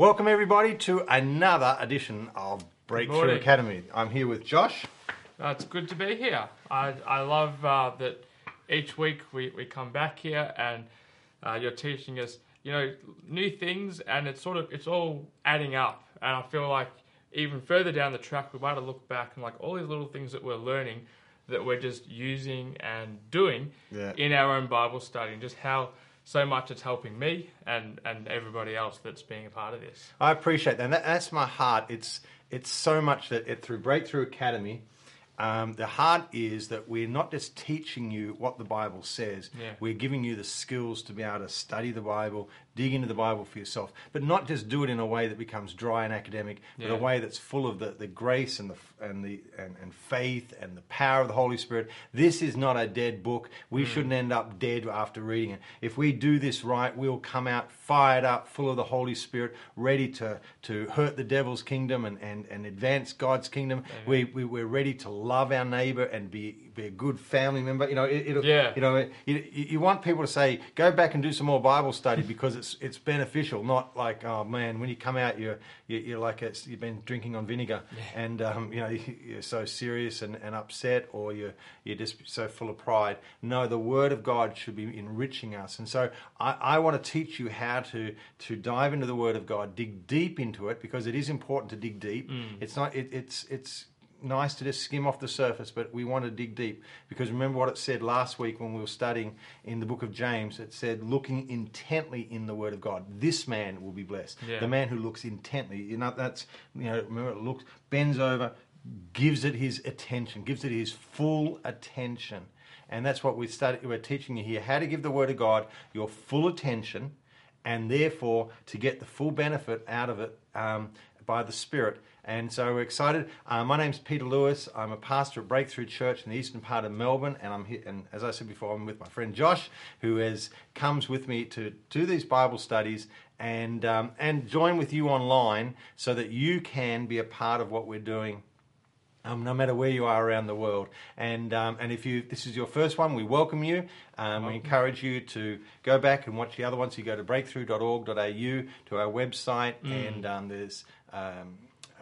Welcome, everybody, to another edition of Breakthrough morning. Academy. I'm here with Josh. Uh, it's good to be here. I, I love uh, that each week we, we come back here and uh, you're teaching us, you know, new things and it's sort of, it's all adding up. And I feel like even further down the track, we might have looked back and like all these little things that we're learning that we're just using and doing Yeah. in our own Bible study and just how so much it's helping me and, and everybody else that's being a part of this. I appreciate that. That that's my heart. It's it's so much that it, through Breakthrough Academy, um, the heart is that we're not just teaching you what the Bible says. Yeah. We're giving you the skills to be able to study the Bible, dig into the Bible for yourself, but not just do it in a way that becomes dry and academic, but Yeah. a way that's full of the, the grace and the and the and, and faith and the power of the Holy Spirit. This is not a dead book. We mm. shouldn't end up dead after reading it. If we do this right, we'll come out fired up, full of the Holy Spirit, ready to to hurt the devil's kingdom and and, and advance God's kingdom. We, we we're ready to love our neighbor and be be a good family member. You know, it, it'll, Yeah. you know, you, you want people to say, go back and do some more Bible study because it's it's beneficial. Not like, oh man, when you come out, you're you're, you're like it's, you've been drinking on vinegar, and um, you know you're so serious and, and upset, or you're you're just so full of pride. No, the Word of God should be enriching us, and so I, I want to teach you how to to dive into the Word of God, dig deep into it because it is important to dig deep. It's not it, it's it's nice to just skim off the surface, but we want to dig deep because remember what it said last week when we were studying in the book of James. It said, looking intently in the Word of God, this man will be blessed. Yeah. The man who looks intently, you know, that's you know, remember it looks, bends over, gives it his attention, gives it his full attention, and that's what we study. We're teaching you here how to give the Word of God your full attention, and therefore to get the full benefit out of it um, by the Spirit. And so we're excited. Uh, my name's Peter Lewis. I'm a pastor at Breakthrough Church in the eastern part of Melbourne, and I'm here. And as I said before, I'm with my friend Josh, who has comes with me to do these Bible studies and um, and join with you online, so that you can be a part of what we're doing um, no matter where you are around the world. And um, and if you this is your first one, we welcome you. Um, we encourage you to go back and watch the other ones. You go to breakthrough.org.au to our website, and um, there's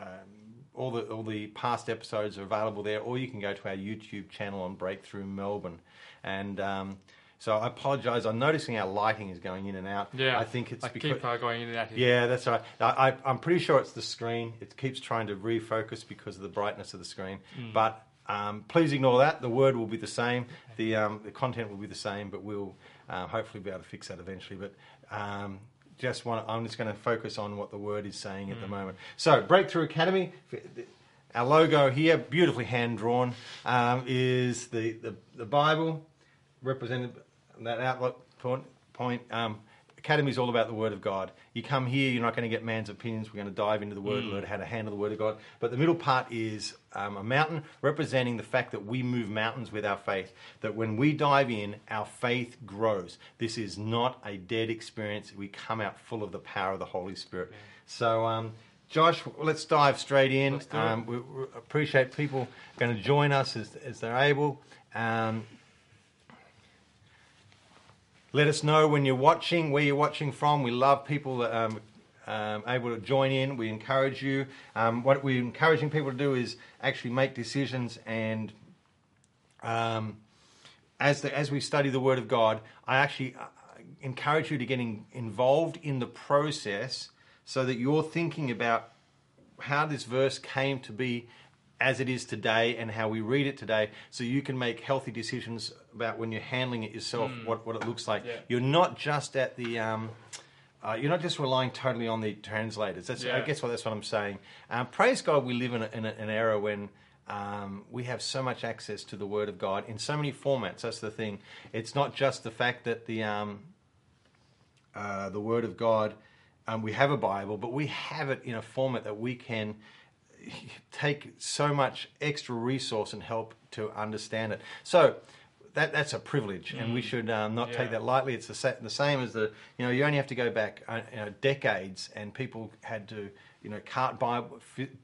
um, all the all the past episodes are available there, or you can go to our YouTube channel on Breakthrough Melbourne. And um, so I apologise. I'm noticing our lighting is going in and out. Yeah. I think it's I because keep uh, going in and out here. yeah, that's right. I, I, I'm pretty sure it's the screen. It keeps trying to refocus because of the brightness of the screen. But um, please ignore that. The word will be the same. The um, the content will be the same, but we'll uh, hopefully be able to fix that eventually. But um, just want I'm just going to focus on what the word is saying at the moment. So Breakthrough Academy. Our logo here, beautifully hand drawn, um, is the, the, the Bible represented that outlook point. point um, Academy is all about the Word of God. You come here, you're not going to get man's opinions. We're going to dive into the Word, learn how to handle the Word of God. But the middle part is um, a mountain representing the fact that we move mountains with our faith. That when we dive in, our faith grows. This is not a dead experience. We come out full of the power of the Holy Spirit. So, um, Josh, let's dive straight in. Let's do it. Um, we, we appreciate people going to join us as, as they're able. Um, let us know when you're watching, where you're watching from. We love people that um, um, able to join in. We encourage you. Um, what we're encouraging people to do is actually make decisions and um, as the, as we study the Word of God, I actually uh, encourage you to get in, involved in the process so that you're thinking about how this verse came to be as it is today and how we read it today so you can make healthy decisions about when you're handling it yourself what, what it looks like. Yeah. you're not just at the um, uh, you're not just relying totally on the translators. That's i guess what that's what i'm saying. Um, praise god we live in, a, in a, an era when um, we have so much access to the word of god in so many formats. That's the thing. It's not just the fact that the um, uh, the Word of God. Um, we have a Bible, but we have it in a format that we can take so much extra resource and help to understand it. So that that's a privilege, and we should um, not take that lightly. It's the, sa- the same as the you know you only have to go back uh, you know, decades, and people had to you know, cart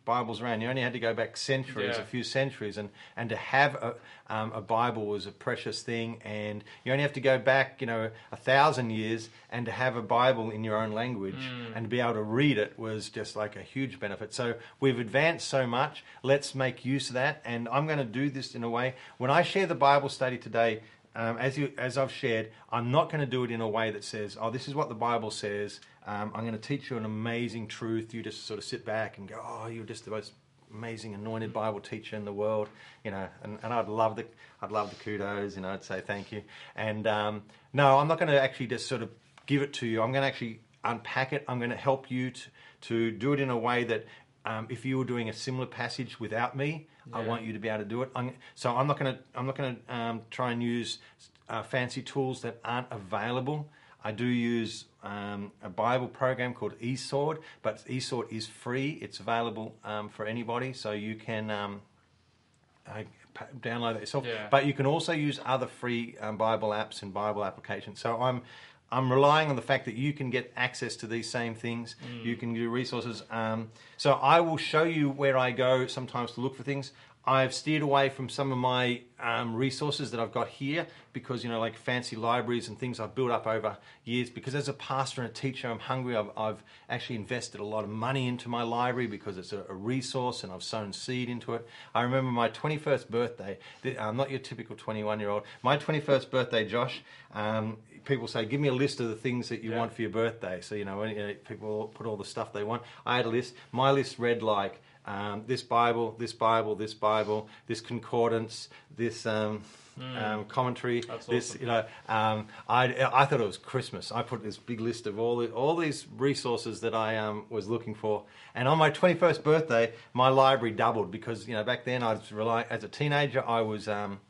Bibles around. You only had to go back centuries, Yeah. a few centuries, and, and to have a, um, a Bible was a precious thing. And you only have to go back, you know, a thousand years, and to have a Bible in your own language Mm. and to be able to read it was just like a huge benefit. So we've advanced so much. Let's make use of that. And I'm going to do this in a way. When I share the Bible study today, um, as you as I've shared, I'm not going to do it in a way that says, "Oh, this is what the Bible says." Um, I'm going to teach you an amazing truth. You just sort of sit back and go, "Oh, you're just the most amazing anointed Bible teacher in the world," you know. And, and I'd love the I'd love the kudos, you know. I'd say thank you. And um, no, I'm not going to actually just sort of give it to you. I'm going to actually unpack it. I'm going to help you to, to do it in a way that um, if you were doing a similar passage without me, I want you to be able to do it. I'm, so I'm not going to I'm not going to um, try and use uh, fancy tools that aren't available. I do use um, a Bible program called eSword, but eSword is free. It's available um, for anybody, so you can um, uh, download it yourself. Yeah. But you can also use other free um, Bible apps and Bible applications. So I'm I'm relying on the fact that you can get access to these same things. You can do resources. Um, so I will show you where I go sometimes to look for things. I've steered away from some of my um, resources that I've got here because, you know, like fancy libraries and things I've built up over years. Because as a pastor and a teacher, I'm hungry. I've, I've actually invested a lot of money into my library because it's a, a resource and I've sown seed into it. I remember my 21st birthday. The- I'm not your typical 21 year old. My 21st birthday, Josh, um, people say, give me a list of the things that you Yeah. want for your birthday. So, you know, when, you know, people put all the stuff they want. I had a list. My list read like, um, this Bible, this Bible, this Bible, this concordance, this um, um, commentary. That's this awesome. you know. Um, I I thought it was Christmas. I put this big list of all the, all these resources that I um, was looking for, and on my twenty first birthday, my library doubled because you know back then I was relying as a teenager I was um,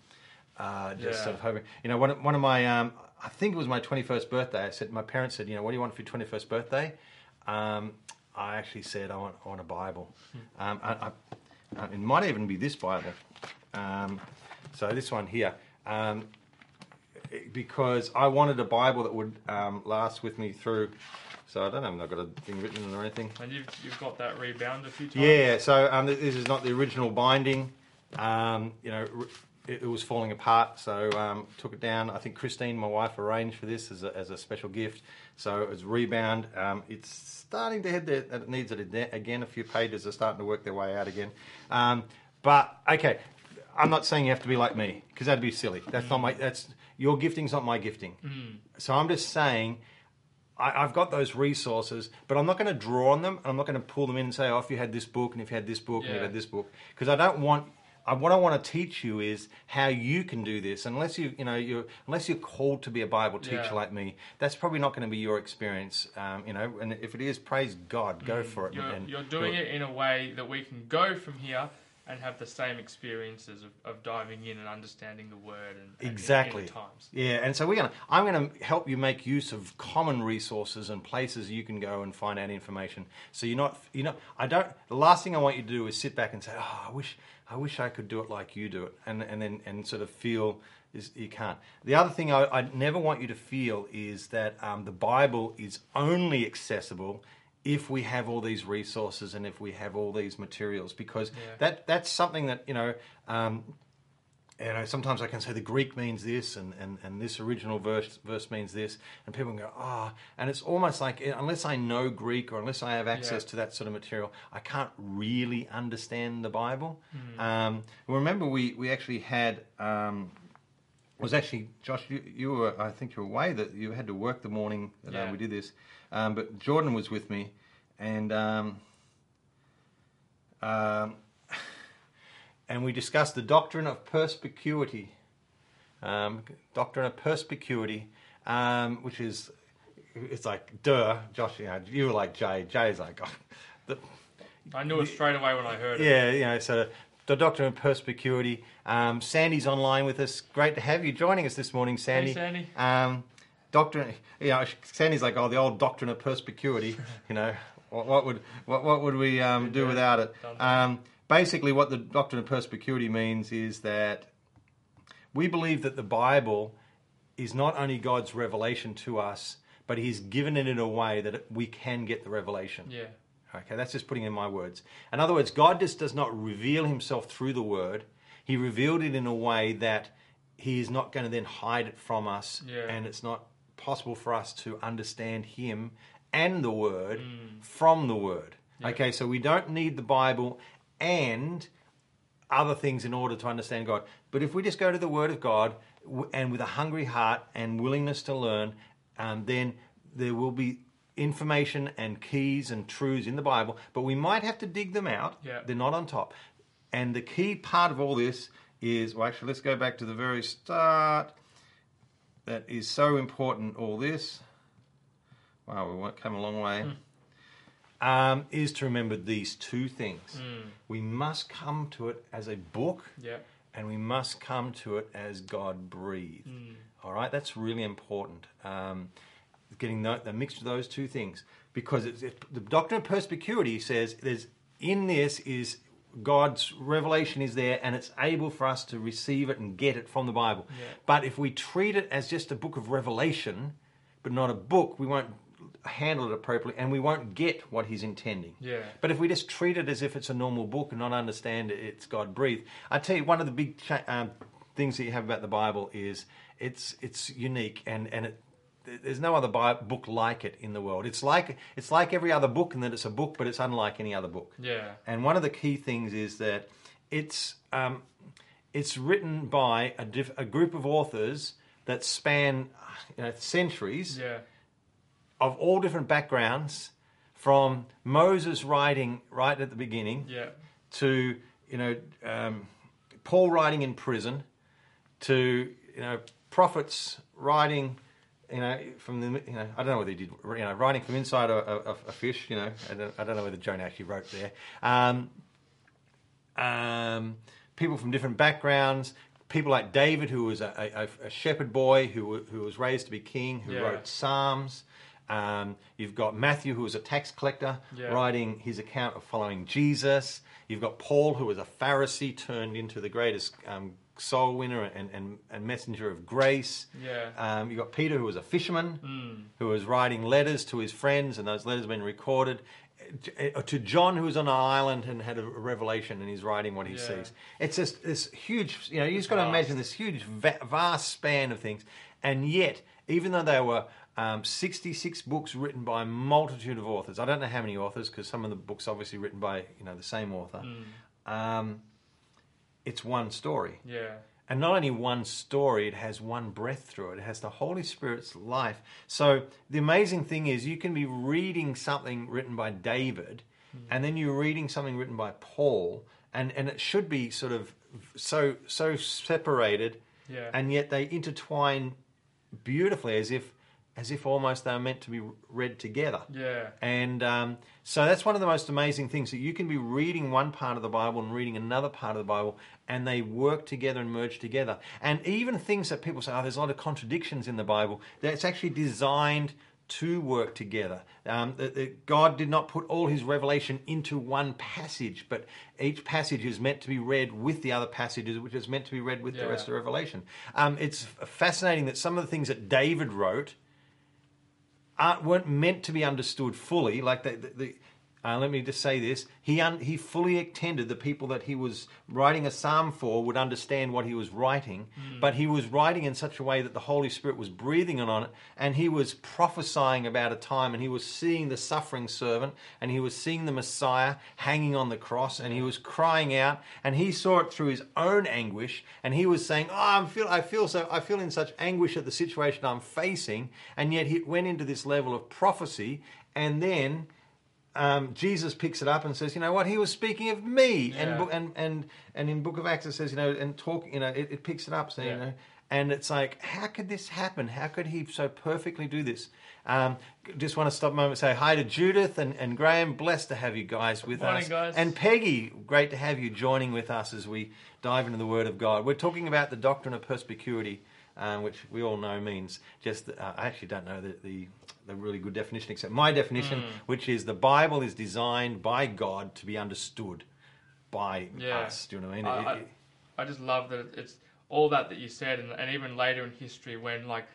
uh, just Yeah. sort of hoping. You know, one of, one of my um, I think it was my twenty first birthday. I said my parents said, you know, what do you want for your twenty first birthday? Um, I actually said I want I want a Bible. Um, I, I, uh, it might even be this Bible. Um, so this one here. Um, because I wanted a Bible that would um, last with me through. So I don't know if I've got a thing written or anything. And you've, you've got that rebound a few times. Yeah, so um, this is not the original binding. Um, you know, it, it was falling apart, so um, took it down. I think Christine, my wife, arranged for this as a, as a special gift. So it was rebound. Um, it's starting to head there. that It needs it again. A few pages are starting to work their way out again. Um, but okay, I'm not saying you have to be like me because that'd be silly. That's not my. That's your gifting's not my gifting. So I'm just saying. I, I've got those resources, but I'm not going to draw on them. and I'm not going to pull them in and say, "Oh, if you had this book, and if you had this book, and if you Yeah. had this book," because I don't want. I, what I want to teach you is how you can do this. Unless you, you know, you unless you're called to be a Bible teacher Yeah. like me, that's probably not going to be your experience. Um, you know, and if it is, praise God, go for it. You're, and you're do doing it in a way that we can go from here and have the same experiences of, of diving in and understanding the word and, and in- Exactly. in times. Yeah, and so we're gonna. I'm gonna help you make use of common resources and places you can go and find out information. So you're not. You know, I don't. The last thing I want you to do is sit back and say, "Oh, I wish, I wish I could do it like you do it," and and then and sort of feel is you can't. The other thing I, I never want you to feel is that um, the Bible is only accessible if we have all these resources and if we have all these materials, because Yeah. that that's something that you know. Um, you know, sometimes I can say the Greek means this, and, and, and this original verse verse means this, and people can go, ah, and it's almost like eh, unless I know Greek or unless I have access Yeah. to that sort of material, I can't really understand the Bible. Hmm. Um, remember, we we actually had. Um, was actually Josh. You, you were, I think, you were away. That you had to work the morning that uh, Yeah. we did this, um, but Jordan was with me, and um, um, and we discussed the doctrine of perspicuity. Um, doctrine of perspicuity, um, which is it's like duh, Josh. You, know, you were like Jay. Jay's like, oh, the, I knew it straight away when I heard it. yeah, you know, so the doctrine of perspicuity. Um, Sandy's online with us. Great to have you joining us this morning, Sandy. Hey, Sandy. Um, doctrine, you know, Sandy's like, oh, the old doctrine of perspicuity. You know, what, what would what, what would we um, do without it? Basically, what the doctrine of perspicuity means is that we believe that the Bible is not only God's revelation to us, but He's given it in a way that we can get the revelation. Yeah. Okay, that's just putting in my words. In other words, God just does not reveal himself through the word. He revealed it in a way that he is not going to then hide it from us, Yeah. and it's not possible for us to understand him and the word mm. from the word. Okay, so we don't need the Bible and other things in order to understand God. But if we just go to the Word of God and with a hungry heart and willingness to learn, um, then there will be information and keys and truths in the Bible. But we might have to dig them out. Yeah. They're not on top. And the key part of all this is well, actually, let's go back to the very start. That is so important. All this. Wow, we won't come a long way um, is to remember these two things. We must come to it as a book, Yeah. and we must come to it as God breathed. All right, that's really important. Um, getting the, the mixture of those two things, because it's, it, the doctrine of perspicuity says there's in this is God's revelation is there, and it's able for us to receive it and get it from the Bible. Yeah. But if we treat it as just a book of revelation, but not a book, we won't handle it appropriately and we won't get what he's intending. Yeah. But if we just treat it as if it's a normal book and not understand it, it's God breathed. I tell you, one of the big cha- um, things that you have about the Bible is it's it's unique and and it. There's no other Bi- book like it in the world. It's like it's like every other book in that it's a book, but it's unlike any other book. Yeah. And one of the key things is that it's um, it's written by a, diff- a group of authors that span you know, centuries Yeah. Of all different backgrounds, from Moses writing right at the beginning Yeah. to you know um, Paul writing in prison, to you know prophets writing. You know, from the you know, I don't know whether he did. You know, writing from inside a, a, a fish. You know, I don't, I don't know whether Jonah actually wrote there. Um, um, people from different backgrounds. People like David, who was a, a, a shepherd boy who, who was raised to be king, who Yeah. wrote Psalms. Um, you've got Matthew, who was a tax collector, Yeah. writing his account of following Jesus. You've got Paul, who was a Pharisee turned into the greatest um, soul winner and, and, and messenger of grace. Yeah. Um, you've got Peter, who was a fisherman, Hmm. who was writing letters to his friends, and those letters have been recorded. Uh, To John, who was on an island and had a revelation, and he's writing what he Yeah. sees. It's just this huge, you know, you just got to imagine this huge, vast span of things. And yet, even though they were um, 66 books written by a multitude of authors, I don't know how many authors, because some of the books obviously written by you know the same author. Um, it's one story. Yeah. And not only one story, it has one breath through it. It has the Holy Spirit's life. So the amazing thing is, you can be reading something written by David, and then you're reading something written by Paul, and, and it should be sort of so so separated, Yeah. and yet they intertwine beautifully, as if as if almost they are meant to be read together. Yeah. And um, so that's one of the most amazing things that you can be reading one part of the Bible and reading another part of the Bible, and they work together and merge together. And even things that people say, oh, there's a lot of contradictions in the Bible, that's actually designed to work together. Um, that, that God did not put all his revelation into one passage, but each passage is meant to be read with the other passages, which is meant to be read with the rest of Revelation. Um, it's fascinating that some of the things that David wrote aren't, weren't meant to be understood fully. Like the, the, the uh, let me just say this: he un, he fully intended the people that he was writing a psalm for would understand what he was writing, but he was writing in such a way that the Holy Spirit was breathing on it, and he was prophesying about a time, and he was seeing the suffering servant, and he was seeing the Messiah hanging on the cross, and he was crying out, and he saw it through his own anguish, and he was saying, "Oh, I feel, I feel so, I feel in such anguish at the situation I'm facing," and yet he went into this level of prophecy, and then um, Jesus picks it up and says, you know what, he was speaking of me, Yeah. and, and and and in Book of Acts it says, you know, and talk, you know, it, it picks it up, so Yeah. you know, and it's like, how could this happen? How could he so perfectly do this? Um, just want to stop a moment, and say hi to Judith and, and Graham. Blessed to have you guys with Morning, us, guys. and Peggy. Great to have you joining with us as we dive into the Word of God. We're talking about the doctrine of perspicuity. Um, which we all know means just, uh, I actually don't know the, the, the really good definition, except my definition, Hmm. which is the Bible is designed by God to be understood by Yeah. us. Do you know what I mean? I, It- I, I just love that it's all that that you said, and, and even later in history when like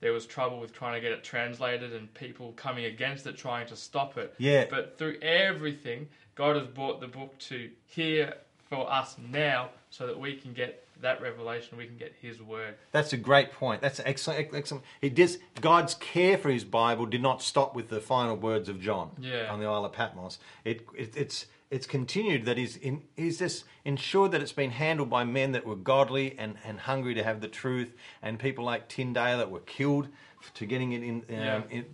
there was trouble with trying to get it translated and people coming against it, trying to stop it. Yeah. But through everything, God has brought the book to here for us now so that we can get that revelation, we can get His word. That's a great point. That's excellent. Excellent. It does. God's care for His Bible did not stop with the final words of John Yeah. on the Isle of Patmos. It, it it's it's continued that he's in, he's just ensured that it's been handled by men that were godly and, and hungry to have the truth, and people like Tyndale that were killed to getting it in, um, Yeah. in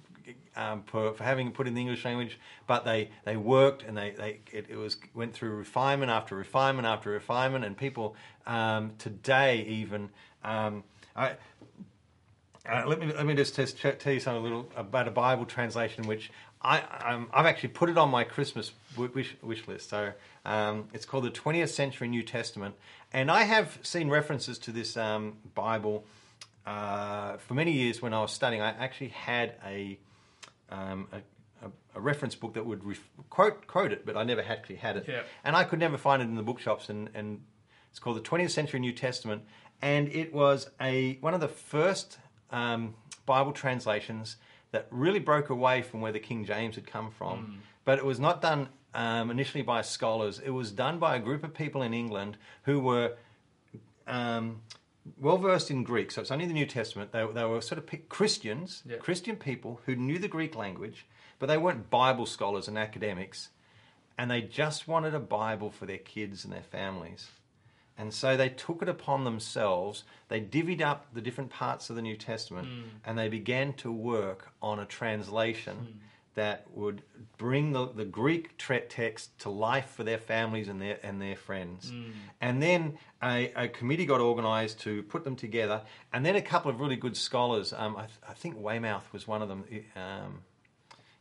um, for, for having it put in the English language, but they, they worked and they, they it, it was went through refinement after refinement after refinement, and people um, today even um, I, uh, let me let me just test, tell you something a little about a Bible translation, which I um, I've actually put it on my Christmas wish wish list. So um, it's called the 20th Century New Testament, and I have seen references to this um, Bible uh, for many years when I was studying. I actually had a um, a, a, a reference book that would ref- quote quote it, but I never actually had it, Yeah. and I could never find it in the bookshops. And, and it's called the 20th Century New Testament, and it was a one of the first um, Bible translations that really broke away from where the King James had come from. But it was not done um, initially by scholars. It was done by a group of people in England who were um, well versed in Greek, so it's only the New Testament. They, they were sort of Christians, Yeah. Christian people who knew the Greek language, but they weren't Bible scholars and academics, and they just wanted a Bible for their kids and their families. And so they took it upon themselves. They divvied up the different parts of the New Testament hmm. and they began to work on a translation hmm. That would bring the, the Greek tre- text to life for their families and their, and their friends. And then a, a committee got organized to put them together. And then a couple of really good scholars, um, I, th- I think Weymouth was one of them. Um,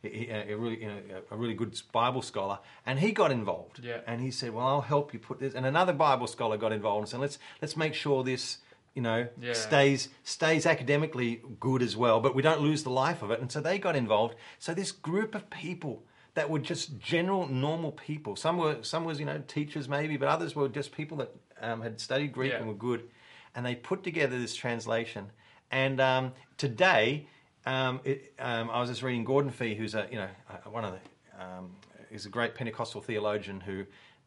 he- a, a really, you know, a really good Bible scholar, and he got involved. Yeah. And he said, "Well, I'll help you put this." And another Bible scholar got involved and said, "Let's let's make sure this, you know, Yeah. stays stays academically good as well, but we don't lose the life of it." And so they got involved. So this group of people that were just general normal people. Some were some was you know teachers maybe, but others were just people that um, had studied Greek Yeah. and were good, and they put together this translation. And um, today, um, it, um, I was just reading Gordon Fee, who's a you know one of the um, he's a great Pentecostal theologian who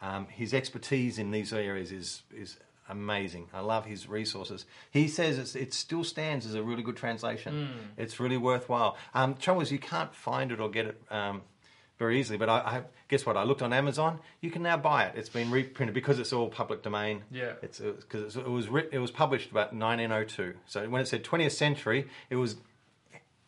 um, his expertise in these areas is is amazing. I love his resources. He says it's, it still stands as a really good translation. It's really worthwhile. Um, trouble is you can't find it or get it. Um, very easily, but I, I guess what I looked on Amazon. You can now buy it. It's been reprinted because it's all public domain. Yeah. it's because it was writ- it was published about 1902. So when it said 20th century, it was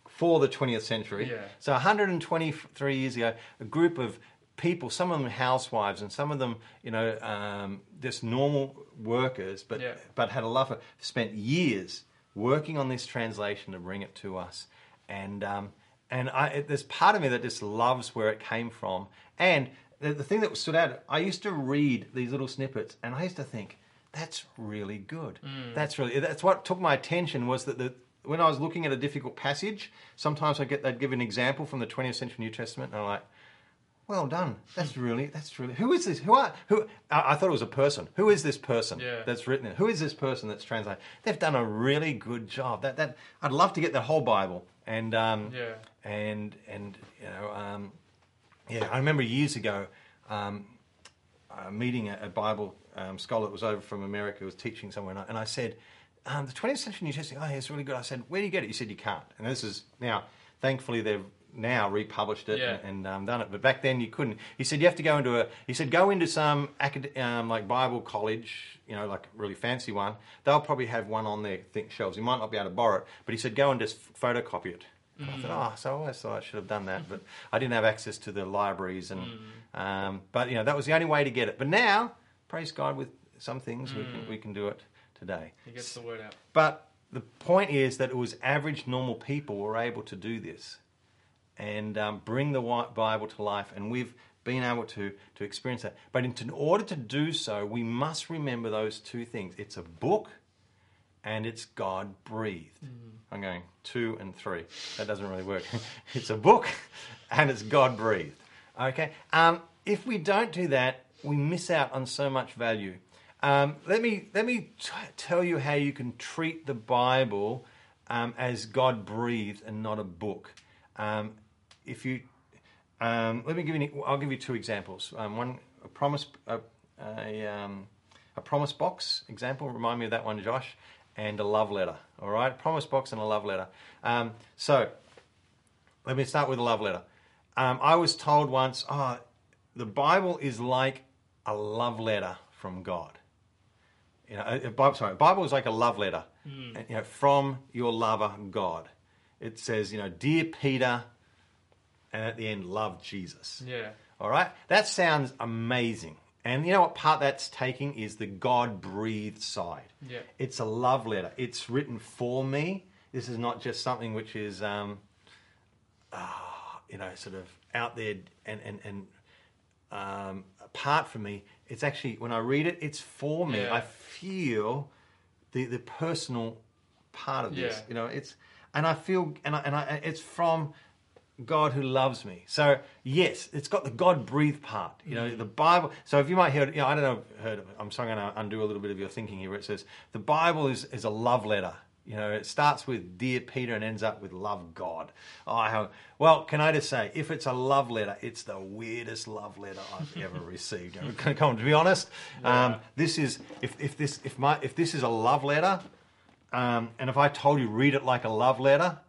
for the 20th century. Yeah. So 123 years ago, a group of people, some of them housewives, and some of them, you know, um, just normal workers, but Yeah. but had a love for, spent years working on this translation to bring it to us, and um, and I, it, there's part of me that just loves where it came from, and the, the thing that stood out, I used to read these little snippets, and I used to think. That's really good. That's really that's what took my attention was that the when I was looking at a difficult passage, sometimes I get they'd give an example from the 20th century New Testament, and I'm like, well done. That's really that's really who is this? Who are who? I, I thought it was a person. Who is this person Yeah. that's written it? Who is this person that's translated? They've done a really good job. That that I'd love to get the whole Bible and um, Yeah. and and you know um, yeah. I remember years ago. Um, uh, meeting a, a Bible um, scholar that was over from America who was teaching somewhere, and I, and I said, um, "The 20th century New Testament, oh, yeah, it's really good." I said, "Where do you get it?" He said, "You can't." And this is now, thankfully, they've now republished it Yeah. and, and um, done it, but back then you couldn't. He said you have to go into a. He said go into some acad- um, like Bible college, you know, like a really fancy one. They'll probably have one on their think shelves. You might not be able to borrow it, but he said go and just photocopy it. And I thought, oh, so I always thought I should have done that, but I didn't have access to the libraries, and um, but you know that was the only way to get it. But now, praise God, with some things we can we can do it today. He gets the word out. But the point is that it was average, normal people were able to do this and um, bring the Bible to life, and we've been able to to experience that. But in, in order to do so, we must remember those two things: it's a book, and it's God breathed. I'm going two and three. That doesn't really work. it's a book, and it's God breathed. Okay. Um, if we don't do that, we miss out on so much value. Um, let me let me t- tell you how you can treat the Bible um, as God breathed and not a book. Um, if you, um, let me give you, I'll give you two examples. Um, one, a promise, a, a, um, a promise box example. Remind me of that one, Josh, and a love letter. All right, promise box and a love letter. Um, so, let me start with a love letter. Um, I was told once, oh, the Bible is like a love letter from God. You know, a, Bible, sorry, Bible is like a love letter, and, you know, from your lover God. It says, you know, dear Peter, and at the end, love Jesus. Yeah. All right, that sounds amazing. And you know what part that's taking is the God breathed side. Yeah. It's a love letter. It's written for me. This is not just something which is, um, ah, you know, sort of out there and and and um, apart from me. It's actually when I read it, it's for me. Yeah. I feel the the personal part of this. Yeah. You know, it's and I feel and I, and I, it's from God who loves me. So yes, it's got the God breathed part. You know, the Bible. So if you might hear, you know, I don't know, heard of it. I'm sorry, I'm going to undo a little bit of your thinking here. Where it says the Bible is is a love letter. You know, it starts with dear Peter and ends up with love God. Oh, well, can I just say, if it's a love letter, it's the weirdest love letter I've ever received. Come on, to be honest, um, this is if, if this if my if this is a love letter, um, and if I told you read it like a love letter,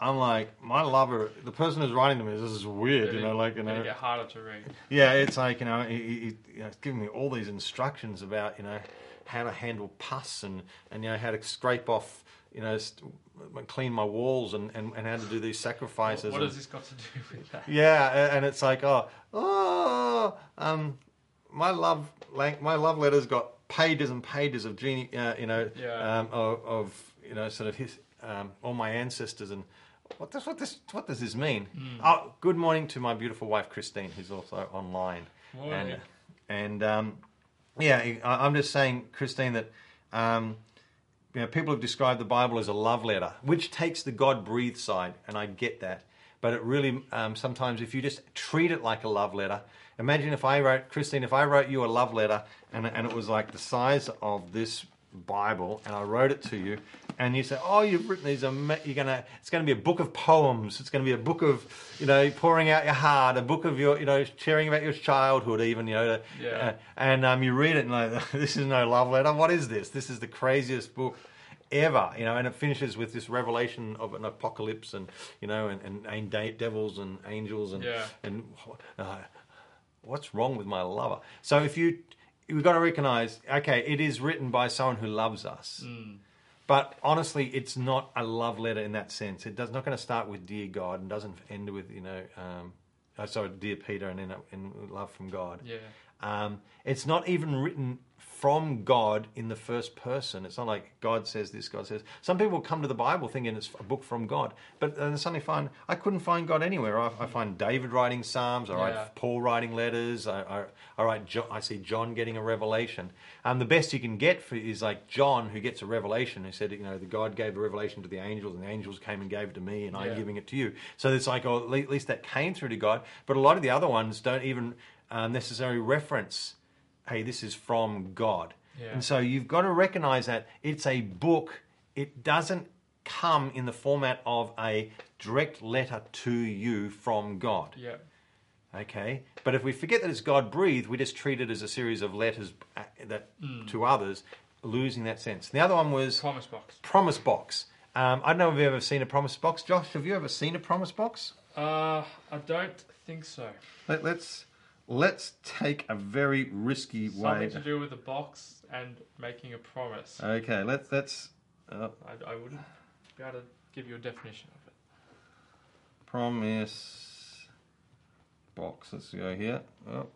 I'm like my lover, the person who's writing to me. This is weird, you know, like you know, get harder to read. yeah, it's like you know, he, he, you know, it's giving me all these instructions about you know how to handle pus and and you know how to scrape off you know st- clean my walls and, and, and how to do these sacrifices. What and- has this got to do with that? yeah, and it's like, oh, oh, um, my love, like, my love letter's got pages and pages of genie, uh, you know, Yeah. um, of, of, you know, sort of his, um, all my ancestors and. What does what this what does this mean? Hmm. Oh, good morning to my beautiful wife Christine, who's also online. Morning. And and um, yeah, I- I'm just saying, Christine, that um, you know, people have described the Bible as a love letter, which takes the God breathed side, and I get that. But it really, um, sometimes, if you just treat it like a love letter, imagine if I wrote, Christine, if I wrote you a love letter and, and it was like the size of this Bible, and I wrote it to you, and you say, "Oh, you've written these. ama- You're gonna. It's going to be a book of poems. It's going to be a book of, you know, pouring out your heart. A book of your, you know, sharing about your childhood, even, you know. Yeah. uh, and um, you read it and like, this is no love letter. What is this? This is the craziest book ever, you know. And it finishes with this revelation of an apocalypse, and you know, and, and, and de- devils and angels, and Yeah. and uh, what's wrong with my lover? So if you, we've got to recognize, okay, it is written by someone who loves us. But honestly, it's not a love letter in that sense. It does not going to start with "Dear God" and doesn't end with you know, um, oh, sorry, "Dear Peter" and end up in love from God. Yeah. Um, it's not even written from God in the first person. It's not like God says this, God says. Some people come to the Bible thinking it's a book from God, but then suddenly find I couldn't find God anywhere. I, I find David writing Psalms, I Yeah. write Paul writing letters, I, I, I write jo- I see John getting a revelation. Um, the best you can get for is like John who gets a revelation. Who said, you know, the God gave a revelation to the angels, and the angels came and gave it to me, and I'm giving it to you. So it's like, oh, at least that came through to God. But a lot of the other ones don't even uh, necessarily reference, hey, this is from God. Yeah. And so you've got to recognize that it's a book. It doesn't come in the format of a direct letter to you from God. Yeah. Okay, but if we forget that it's God breathed, we just treat it as a series of letters uh, that to others, losing that sense. The other one was Promise box. promise box. Um, I don't know if you've ever seen a promise box, Josh. Have you ever seen a promise box? Uh, I don't think so. Let, let's let's take a very risky way. Something to do with the box and making a promise. Okay, let's let's uh, I, I wouldn't be able to give you a definition of it. promise box. Let's go here. Oh.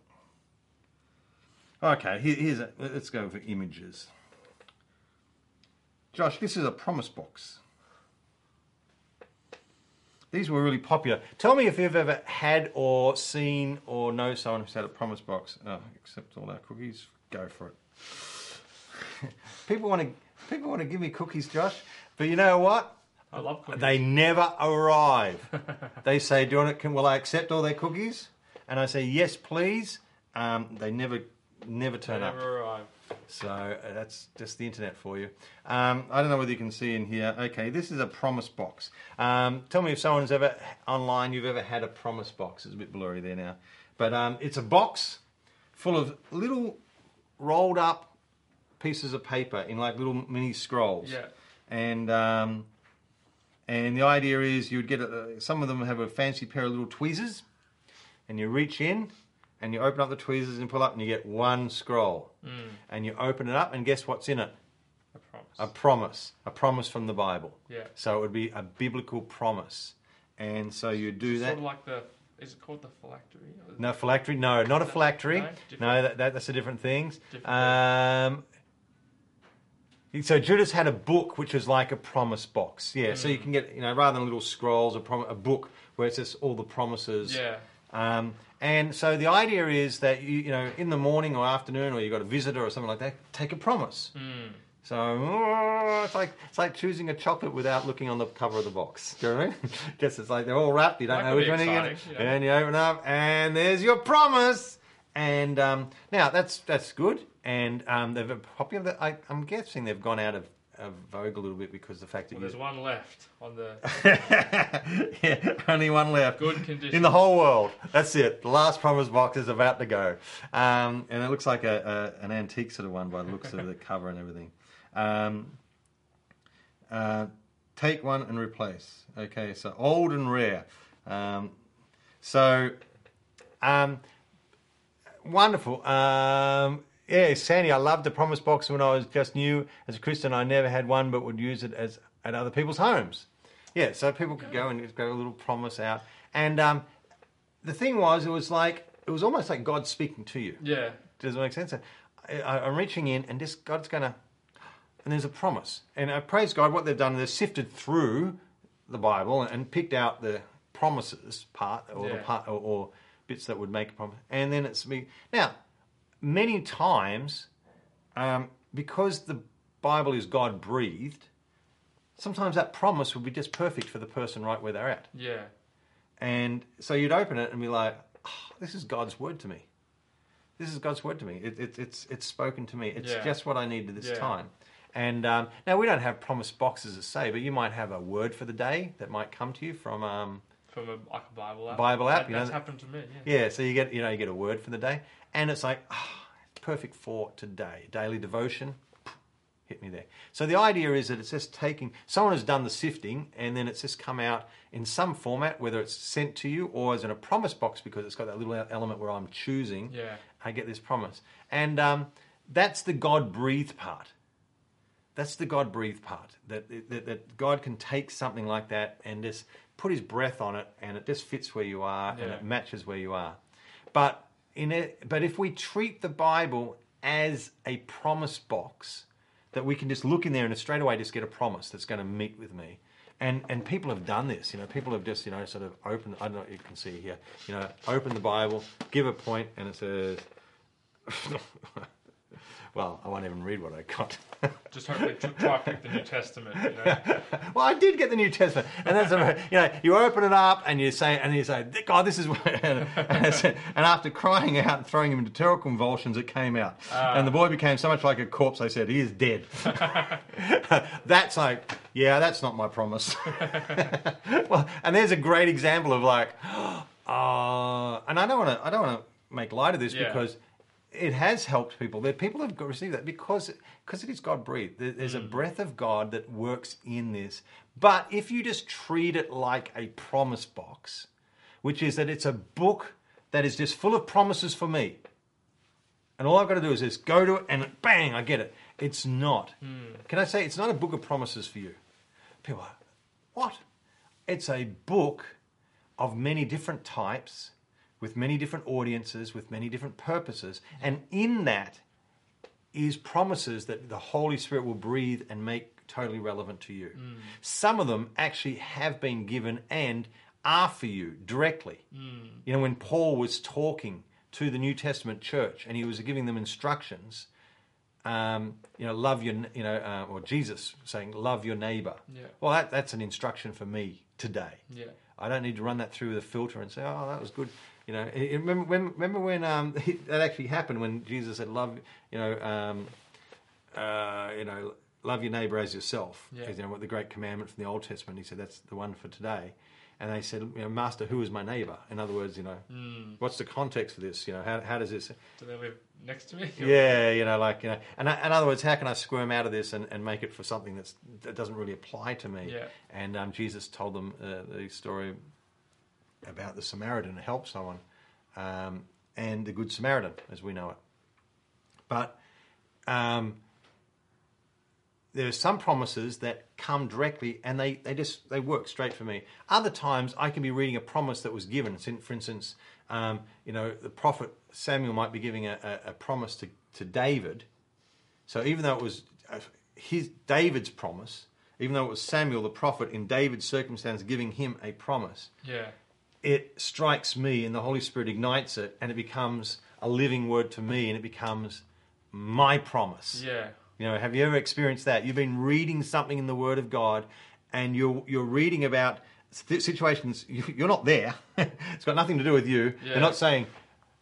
Okay, here, here's a, let's go for images. Josh, this is a promise box. These were really popular. Tell me if you've ever had or seen or know someone who's had a promise box. Oh, accept all our cookies. Go for it. people want to people want to give me cookies, Josh, but you know what? I love cookies. They never arrive. they say, "Do you want it? Can will I accept all their cookies?" And I say, "Yes, please." Um, they never, never They turn up. never arrive. So uh, that's just the internet for you. Um, I don't know whether you can see in here. Okay, this is a promise box. Um, tell me if someone's ever online, you've ever had a promise box. It's a bit blurry there now. But um, it's a box full of little rolled up pieces of paper in like little mini scrolls. Yeah. And um, and the idea is you would get a, some of them have a fancy pair of little tweezers, and you reach in and you open up the tweezers and pull up, and you get one scroll. And you open it up, and guess what's in it? I promise. A promise, a promise from the Bible. Yeah. So it would be a biblical promise, and so you do that. Sort of like the. Is it called the phylactery? No phylactery. No, not a phylactery. no? No, that, that, that's a different thing. Different Um, so Judith had a book which was like a promise box. Yeah. So Mm. you can get you know rather than little scrolls, a, prom- a book where it's just all the promises. Yeah. Um, and so the idea is that you you know in the morning or afternoon or you've got a visitor or something like that, take a promise. Mm. So oh, it's like it's like choosing a chocolate without looking on the cover of the box. Do you know what I mean? Just it's like they're all wrapped. You don't That know which one you're. And you open up, and there's your promise. And um, now that's that's good. And um, they've popular. I, I'm guessing they've gone out of vogue a little bit because the fact that Well, you there's one left on the. yeah, only one left. Good condition. In the whole world. That's it. The last promise box is about to go. Um, and it looks like a, a, an antique sort of one by the looks of the cover and everything. Um, uh, take one and replace. Okay, so old and rare. Um, so, um, wonderful. Um, yeah, Sandy, I loved the promise box when I was just new as a Christian. I never had one, but would use it as at other people's homes. Yeah, so people could go and just go a little promise out. And um, the thing was, it was like it was almost like God speaking to you. Yeah. Does it make sense? I, I, I'm reaching in, and just God's gonna, and there's a promise. And I praise God. What they've done, they've sifted through the Bible and, picked out the promises part, or the part, or, or bits that would make a promise. And then it's me. Now, many times, um, because the Bible is God breathed, sometimes that promise would be just perfect for the person right where they're at. Yeah. And so you'd open it and be like, oh, "This is God's word to me. This is God's word to me. It, it, it's it's spoken to me. It's Yeah. just what I need at this Yeah. time." And um, now we don't have promise boxes as say, but you might have a word for the day that might come to you from. Um, From a, like a Bible app. Bible app, That, you know, that's that- happened to me. Yeah. yeah, so you get you know you get a word for the day, and it's like it's perfect for today. Daily devotion, hit me there. So the idea is that it's just taking someone has done the sifting, and then it's just come out in some format, whether it's sent to you or as in a promise box because it's got that little element where I'm choosing. Yeah. I get this promise, and um, that's the God breathed part. That's the God breathed part. That, that that God can take something like that and just put His breath on it, and it just fits where you are, and it matches where you are. But in it, but if we treat the Bible as a promise box, that we can just look in there and straight away just get a promise that's going to meet with me. And and people have done this, you know. People have just you know sort of opened. I don't know what you can see here. You know, open the Bible, give a point, and it says. well, I won't even read what I got. Just hopefully tr- try to pick the New Testament. You know? well, I did get the New Testament, and that's you know you open it up and you say and you say, God, this is what, and, and after crying out and throwing him into terrible convulsions, it came out, and the boy became so much like a corpse. They said he is dead. that's like, yeah, that's not my promise. well, and there's a great example of like, uh, and I don't want to, I don't want to make light of this Yeah. because it has helped people. That people have received that because because it is God breathed. There- There's a mm. breath of God that works in this. But if you just treat it like a promise box, which is that it's a book that is just full of promises for me, and all I've got to do is just go to it and bang, I get it. It's not. Mm. Can I say it's not a book of promises for you? People are, what? It's a book of many different types, with many different audiences, with many different purposes. And in that is promises that the Holy Spirit will breathe and make totally relevant to you. Some of them actually have been given and are for you directly. You know, when Paul was talking to the New Testament church and he was giving them instructions, um, you know, love your, you know, uh, or Jesus saying, love your neighbor. Yeah. Well, that, that's an instruction for me today. Yeah. I don't need to run that through the filter and say, "Oh, that was good." You know, remember when remember when um, that actually happened when Jesus said, "Love," you know, um, uh, you know, love your neighbor as yourself. Yeah. You know, what the great commandment from the Old Testament. He said that's the one for today. And they said, you know, Master, who is my neighbor? In other words, you know, Mm. what's the context for this? You know, how, how does this? Do they live next to me? Yeah, you know, like you know, and in other words, how can I squirm out of this and, and make it for something that's that doesn't really apply to me? Yeah. And um, Jesus told them uh, the story about the Samaritan to help someone, um, and the Good Samaritan, as we know it. But um, there are some promises that come directly and they, they just they work straight for me. Other times I can be reading a promise that was given. For instance, um, you know, the prophet Samuel might be giving a, a, a promise to, to David. So even though it was uh, his David's promise, even though it was Samuel the prophet in David's circumstance giving him a promise, Yeah. It strikes me and the Holy Spirit ignites it and it becomes a living word to me and it becomes my promise. Yeah. You know, have you ever experienced that? You've been reading something in the Word of God, and you're you're reading about situations you- you're not there. it's got nothing to do with you. Yeah. They're not saying,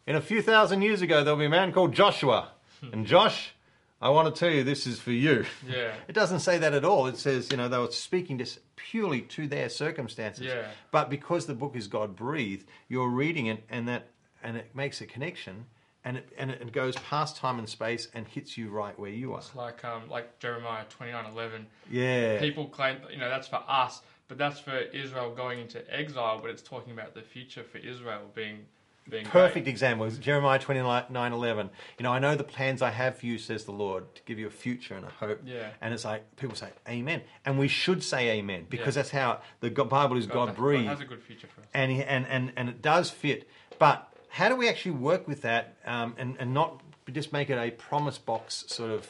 in a few thousand years ago, there'll be a man called Joshua, and Josh, I want to tell you this is for you. Yeah. It doesn't say that at all. It says, you know, they were speaking just purely to their circumstances. Yeah. But because the book is God breathed, you're reading it, and that and it makes a connection, and it and it goes past time and space and hits you right where you are. It's like um like Jeremiah twenty nine eleven. Yeah. People claim you know that's for us, but that's for Israel going into exile. But it's talking about the future for Israel being being Perfect great. example is Jeremiah 29 11. You know, I know the plans I have for you, says the Lord, to give you a future and a hope. Yeah. And it's like, people say, Amen. And we should say Amen because Yeah. that's how the Bible is God, God breathed. has a good future for us. and, he- and, and, and it does fit. But how do we actually work with that um, and, and not just make it a promise box sort of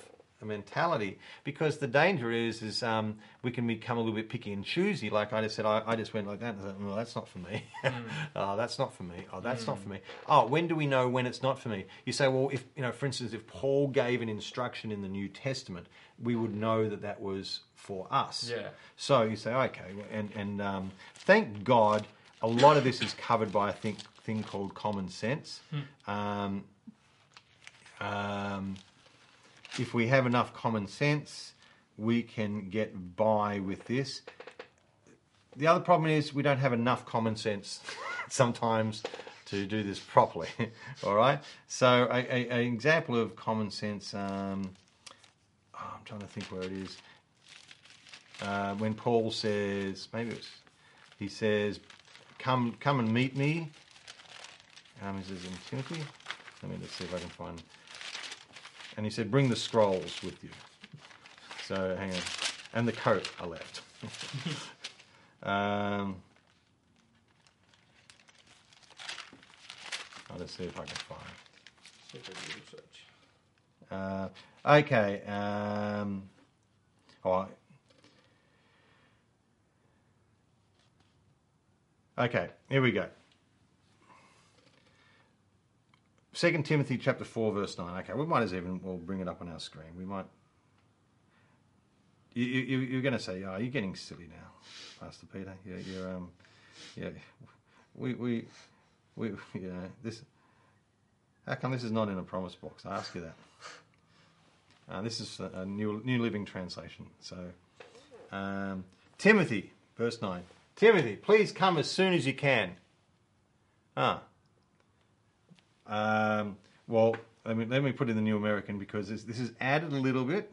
mentality? Because the danger is is um, we can become a little bit picky and choosy. Like I just said, I, I just went like that and I thought, well, that's not for me. oh, that's not for me. Oh, that's not for me. Oh, when do we know when it's not for me? You say, well, if you know, for instance, if Paul gave an instruction in the New Testament, we would know that that was for us. Yeah. So you say, okay, and and um, thank God, a lot of this is covered by a thing thing called common sense. Um, um, if we have enough common sense, we can get by with this. The other problem is we don't have enough common sense sometimes to do this properly. All right. So a, an example of common sense. Um, oh, I'm trying to think where it is. Uh, when Paul says, maybe it was, he says, "Come, come and meet me." Um, he says in Timothy. Let me just see if I can find. And he said, "Bring the scrolls with you." So hang on, and the coat I left. um, I'll just see if I can find. Uh, okay. Um, oh, okay. Here we go. Second Timothy chapter four verse nine. Okay, we might as even we'll bring it up on our screen. We might. You, you, you're going to say, "Oh, you're getting silly now, Pastor Peter." You're, you're um, yeah. We we we you know this. How come this is not in a promise box? I ask you that. Uh, this is a new New Living Translation. So, um, Timothy, verse nine. Timothy, please come as soon as you can. Ah. Um, well, let me let me put in the New American because this, this is added a little bit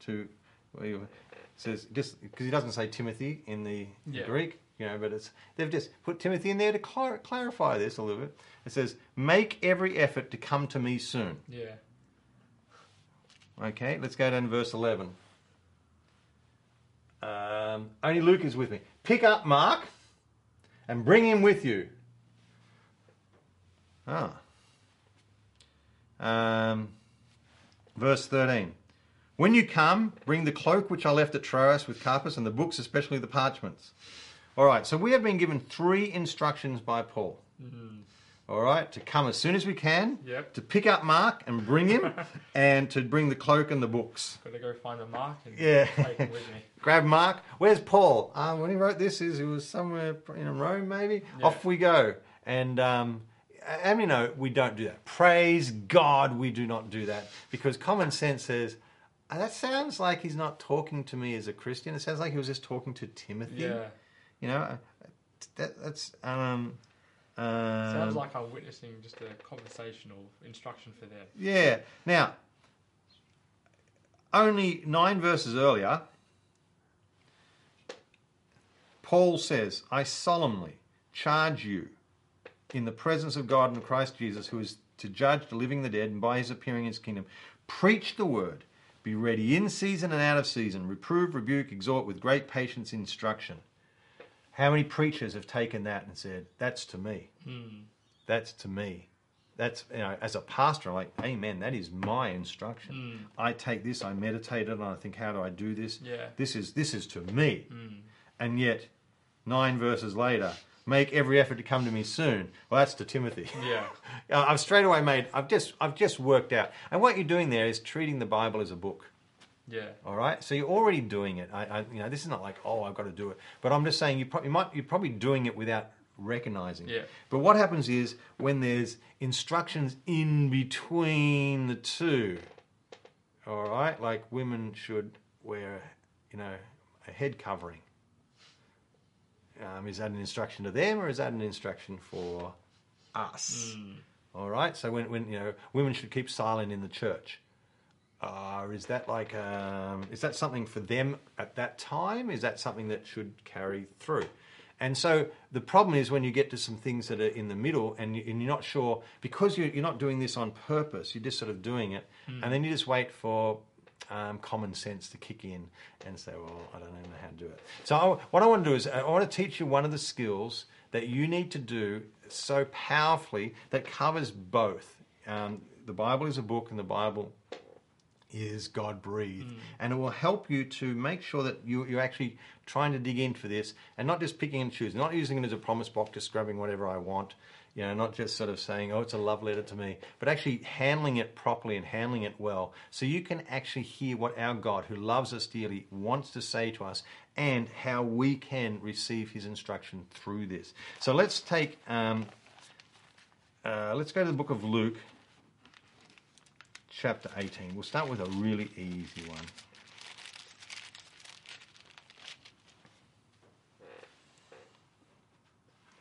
to. Well, you- says just because he doesn't say Timothy in the Yeah. Greek, you know, but it's they've just put Timothy in there to clar- clarify this a little bit. It says, "Make every effort to come to me soon." Yeah. Okay, let's go down to verse 11. Um, only Luke is with me. Pick up Mark and bring him with you. Ah. Um, verse 13. When you come, bring the cloak which I left at Troas with Carpus and the books, especially the parchments. All right, so we have been given three instructions by Paul. All right, to come as soon as we can, Yep. to pick up Mark and bring him, and to bring the cloak and the books. Gotta go find a mark and Yeah. take him with me. Grab Mark. Where's Paul? Um, when he wrote this, is he was somewhere in Rome, maybe. Yeah. Off we go. And um, and you know we don't do that. Praise God, we do not do that because common sense says, uh, that sounds like he's not talking to me as a Christian. It sounds like he was just talking to Timothy. Yeah. You know, uh, that, that's um, um, Sounds like I'm witnessing just a conversational instruction for them. Yeah. Now, only nine verses earlier, Paul says, I solemnly charge you in the presence of God and Christ Jesus, who is to judge the living and the dead, and by his appearing in his kingdom, preach the word, be ready in season and out of season, reprove, rebuke, exhort with great patience, instruction. How many preachers have taken that and said, That's to me? Hmm. That's to me. That's you know, as a pastor, I'm like, Amen. That is my instruction. Hmm. I take this, I meditate it, and I think, how do I do this? Yeah. This is this is to me. Hmm. And yet, nine verses later, make every effort to come to me soon. Well, that's to Timothy. Yeah. I've straight away made. I've just I've just worked out. And what you're doing there is treating the Bible as a book. Yeah. All right, so you're already doing it. I, I, you know, this is not like, oh, I've got to do it. But I'm just saying, you, pro- you might, you're probably doing it without recognizing. Yeah. But what happens is when there's instructions in between the two. All right, like women should wear, you know, a head covering. Um, is that an instruction to them, or is that an instruction for us? All right. So when, when you know, women should keep silent in the church. Uh, is that like um, is that something for them at that time? Is that something that should carry through? And so the problem is when you get to some things that are in the middle and, you, and you're not sure because you're, you're not doing this on purpose. You're just sort of doing it, and then you just wait for um, common sense to kick in and say, "Well, I don't even know how to do it." So I, what I want to do is I want to teach you one of the skills that you need to do so powerfully that covers both. Um, the Bible is a book, and the Bible is God breathed. And it will help you to make sure that you, you're actually trying to dig in for this and not just picking and choosing, not using it as a promise box, just grabbing whatever I want, you know, not just sort of saying, oh, it's a love letter to me, but actually handling it properly and handling it well so you can actually hear what our God, who loves us dearly, wants to say to us and how we can receive his instruction through this. So let's take, um, uh, let's go to the book of Luke chapter 18. We'll start with a really easy one.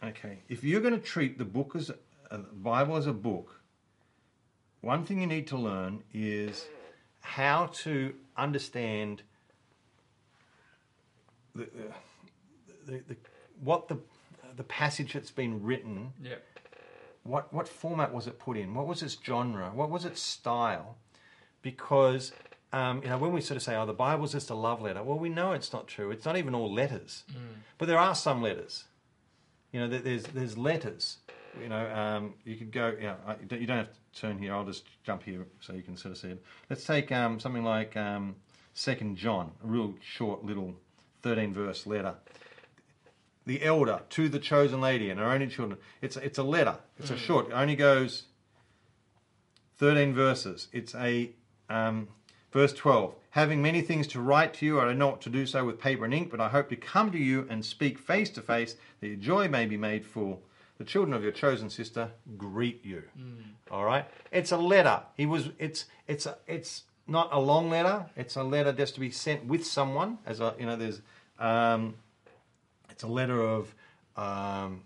Okay, if you're going to treat the book as a Bible as a book, one thing you need to learn is how to understand the, the, the, what the the passage that's been written Yeah. what what format was it put in? What was its genre? What was its style? Because um, you know when we sort of say, "Oh, the Bible's just a love letter," well, we know it's not true. It's not even all letters, but there are some letters. You know, there's there's letters. You know, um, you could go. I- you don't you don't have to turn here. I'll just jump here so you can sort of see it. Let's take um, something like um, Second John, a real short little thirteen verse letter the elder to the chosen lady and her only children. It's it's a letter. It's a short. It only goes thirteen verses. It's a um, verse twelve. Having many things to write to you, I don't know what to do so with paper and ink, but I hope to come to you and speak face to face, that your joy may be made full. The children of your chosen sister greet you. All right. It's a letter. He was. It's it's a, it's not a long letter. It's a letter just to be sent with someone. As a you know, there's. Um, it's a letter of um,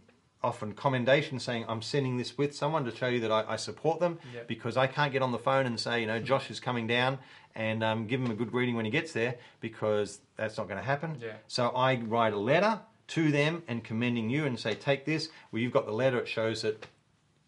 often commendation saying, I'm sending this with someone to show you that I, I support them Yeah. because I can't get on the phone and say, you know, Josh is coming down and um, give him a good greeting when he gets there because that's not going to happen. Yeah. So I write a letter to them and commending you and say, take this. Well, you've got the letter. It shows that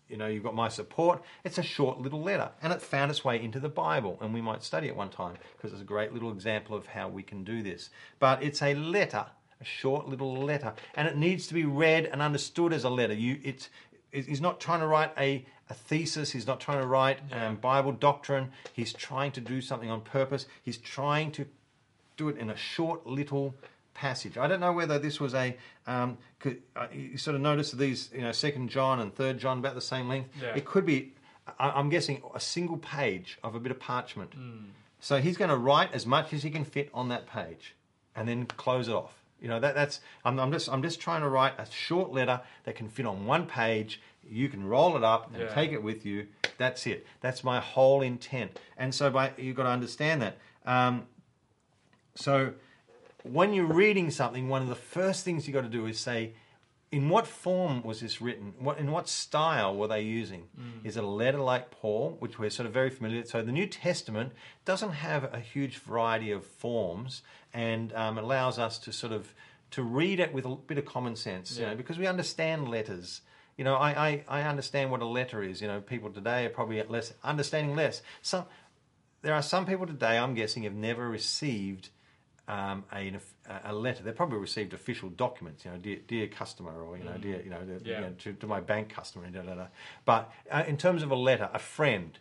you know, you've got my support. It's a short little letter, and it found its way into the Bible, and we might study it one time because it's a great little example of how we can do this. But it's a letter, a short little letter, and it needs to be read and understood as a letter. You, it's, he's not trying to write a, a thesis. He's not trying to write um, Bible doctrine. He's trying to do something on purpose. He's trying to do it in a short little passage. I don't know whether this was a. Um, could, uh, you sort of notice these, you know, Second John and Third John about the same length. Yeah. It could be. I, I'm guessing a single page of a bit of parchment. So he's going to write as much as he can fit on that page, and then close it off. You know that that's. I'm, I'm just I'm just trying to write a short letter that can fit on one page. You can roll it up and Yeah. take it with you, That's it. That's my whole intent. And so by you've got to understand that. Um, so when you're reading something, one of the first things you've got to do is say, in what form was this written? What in what style were they using? Is it a letter like Paul, which we're sort of very familiar with? So the New Testament doesn't have a huge variety of forms, and um, allows us to sort of to read it with a bit of common sense, you know, because we understand letters. You know, I, I, I understand what a letter is. You know, people today are probably at less understanding less. Some there are some people today, I'm guessing, have never received um, a, a letter. They've probably received official documents, you know, dear, dear customer, or you know, dear, you know, Yeah. you know, to, to my bank customer, and da, da, da. But uh, in terms of a letter, a friend,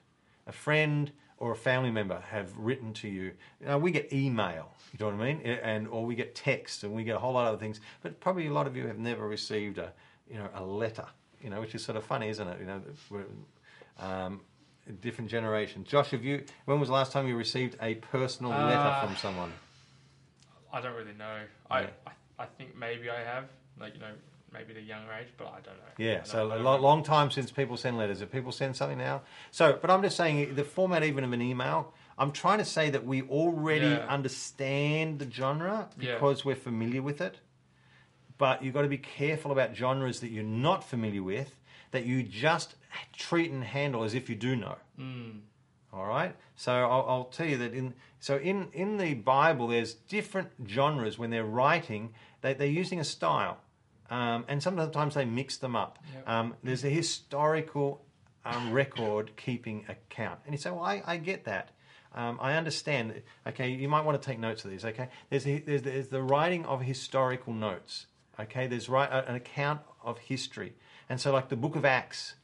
a friend or a family member have written to you. You know, we get email, you know what I mean, and or we get text, and we get a whole lot of other things. But probably a lot of you have never received a, you know, a letter. You know, which is sort of funny, isn't it? You know, we're, um, different generation. Josh, have you? When was the last time you received a personal letter Uh, from someone? I don't really know. I, Yeah. I I think maybe I have, like you know, maybe at a younger age, but I don't know. Yeah, don't- so a don't lo- long time since people send letters. If people send something now, so but I'm just saying the format even of an email. I'm trying to say that we already Yeah. understand the genre Yeah. because we're familiar with it. But you've got to be careful about genres that you're not familiar with, that you just treat and handle as if you do know. Mm, All right. So I'll, I'll tell you that in so in in the Bible, there's different genres when they're writing. They, they're using a style, um, and sometimes they mix them up. Yep. Um, there's a historical um, record keeping account, and you say, "Well, I, I get that." Um, I understand. Okay, you might want to take notes of these. Okay, there's, a, there's, there's the writing of historical notes. Okay, there's right, an account of history, and so like the Book of Acts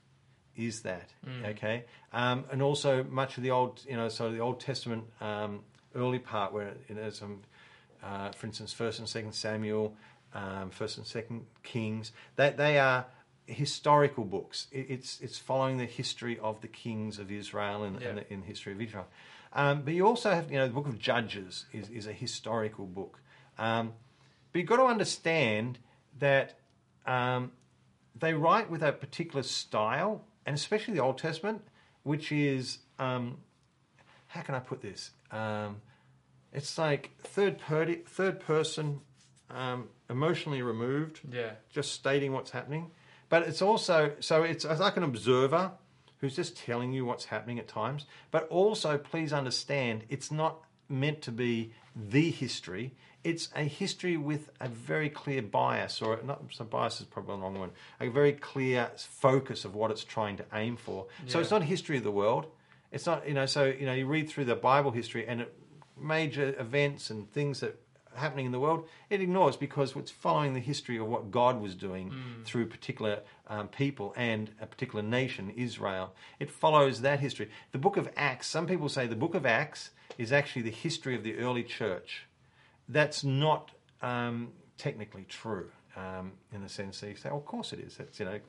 is that okay? Um, and also much of the old you know so the old testament um, early part where you know some uh, for instance first and second samuel um, first and second kings they, they are historical books. It, it's it's following the history of the kings of israel and, Yeah. and the, in the history of israel. Um, but you also have you know the book of judges is, is a historical book. Um, but you've got to understand that um, they write with a particular style, and especially the Old Testament, which is um, how can I put this? Um, it's like third per- third person, um, emotionally removed, yeah. just stating what's happening. But it's also so it's, it's like an observer who's just telling you what's happening at times. But also, please understand, it's not meant to be the history. It's a history with a very clear bias, or not so bias is probably the wrong one. A very clear focus of what it's trying to aim for. So it's not a history of the world. It's not you know. So you know, you read through the Bible history and it, major events and things that are happening in the world, it ignores because it's following the history of what God was doing through particular um, people and a particular nation, Israel. It follows that history. The book of Acts, some people say the book of Acts is actually the history of the early church. That's not um, technically true. Um, in the sense that you say, oh, of course it is. That's you know,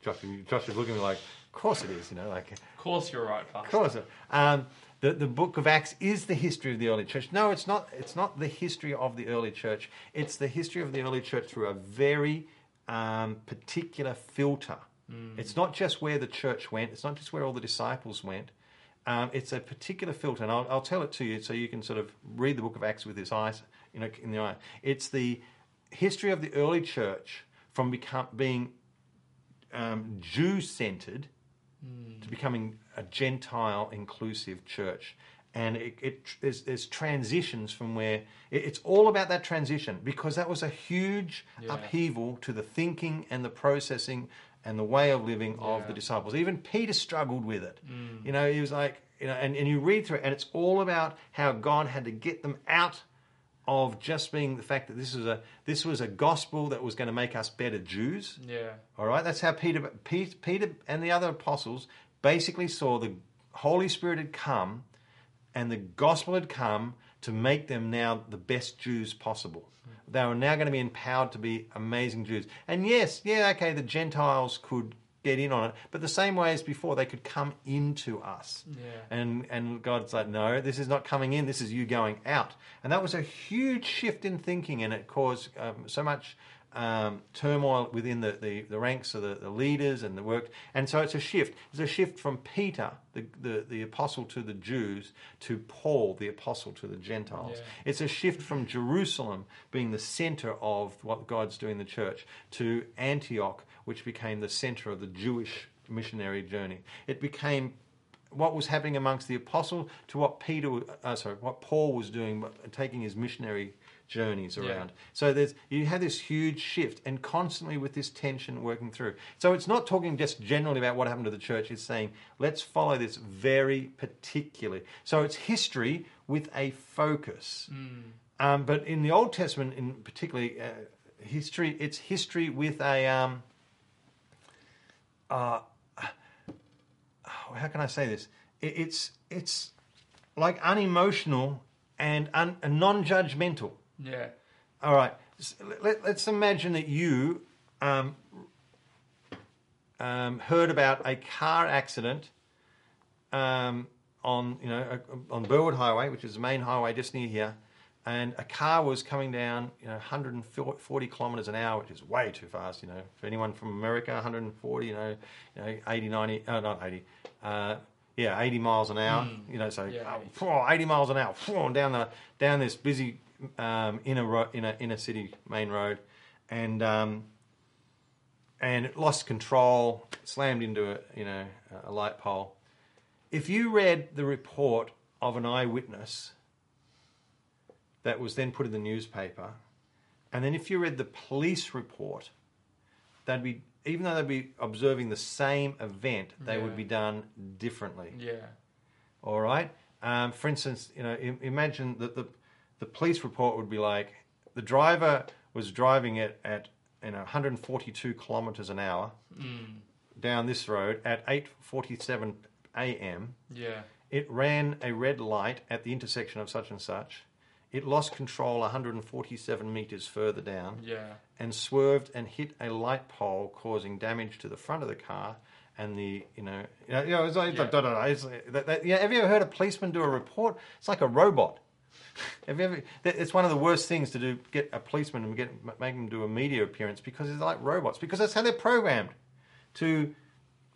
Josh, Josh is looking at me like, of course it is. You know, like Of course, you're right, Pastor. of course. Um, the, the book of Acts is the history of the early church. No, it's not. It's not the history of the early church. It's the history of the early church through a very um, particular filter. It's not just where the church went. It's not just where all the disciples went. Um, it's a particular filter, and I'll, I'll tell it to you so you can sort of read the book of Acts with this eyes, you know, in the eye. It's the history of the early church from become, being um, Jew centered to becoming a Gentile inclusive church. And it, it there's, there's transitions from where it, it's all about that transition because that was a huge Yeah. upheaval to the thinking and the processing and the way of living of the disciples. Even Peter struggled with it. Mm. You know, he was like, you know, and, and you read through it, and it's all about how God had to get them out of just being the fact that this was a this was a gospel that was going to make us better Jews. Yeah. All right, that's how Peter, Pe- Peter and the other apostles basically saw the Holy Spirit had come, and the gospel had come to make them now the best Jews possible. They were now going to be empowered to be amazing Jews. And yes, yeah, okay, the Gentiles could get in on it, but the same way as before, they could come into us. Yeah. And and God's like, no, this is not coming in. This is you going out. And that was a huge shift in thinking, and it caused um, so much um, turmoil within the, the, the ranks of the, the leaders and the work. And so it's a shift. It's a shift from Peter, the, the, the apostle to the Jews, to Paul, the apostle to the Gentiles. Yeah. It's a shift from Jerusalem being the center of what God's doing in the church to Antioch, which became the center of the Jewish missionary journey. It became what was happening amongst the apostle to what Peter, uh, sorry, what Paul was doing, taking his missionary journeys Yeah. around. So there's you have this huge shift, and constantly with this tension working through. So it's not talking just generally about what happened to the church. It's saying let's follow this very particularly. So it's history with a focus. Um, but in the Old Testament, in particularly uh, history, it's history with a um, uh, how can I say this? It, it's it's like unemotional and, un, and non-judgmental. Yeah. All right. Let, us imagine that you um, um, heard about a car accident um, on you know on Burwood Highway, which is the main highway just near here, and a car was coming down you know 140 kilometers an hour, which is way too fast. You know, for anyone from America, 140, you know, you know 80, 90, oh, not 80. Uh, yeah, 80 miles an hour. You know, so Yeah, uh, 80. phew, 80 miles an hour down the down this busy um, inner ro- inner inner city main road, and um, and it lost control, slammed into a you know a light pole. If you read the report of an eyewitness that was then put in the newspaper, and then if you read the police report, they'd be even though they'd be observing the same event, they would be done differently. Yeah. All right. Um, for instance, you know, imagine that the the police report would be like the driver was driving it at you know 142 kilometers an hour hmm. down this road at 8:47 a.m. Yeah. It ran a red light at the intersection of such and such. It lost control 147 meters further down Yeah. and swerved and hit a light pole, causing damage to the front of the car and the you know you know, you know it's like, Yeah. da, da, da, it's like- that, that, yeah, have you ever heard a policeman do a report? It's like a robot. Have you ever? It's one of the worst things to do. Get a policeman and get make them do a media appearance because it's like robots. Because that's how they're programmed to,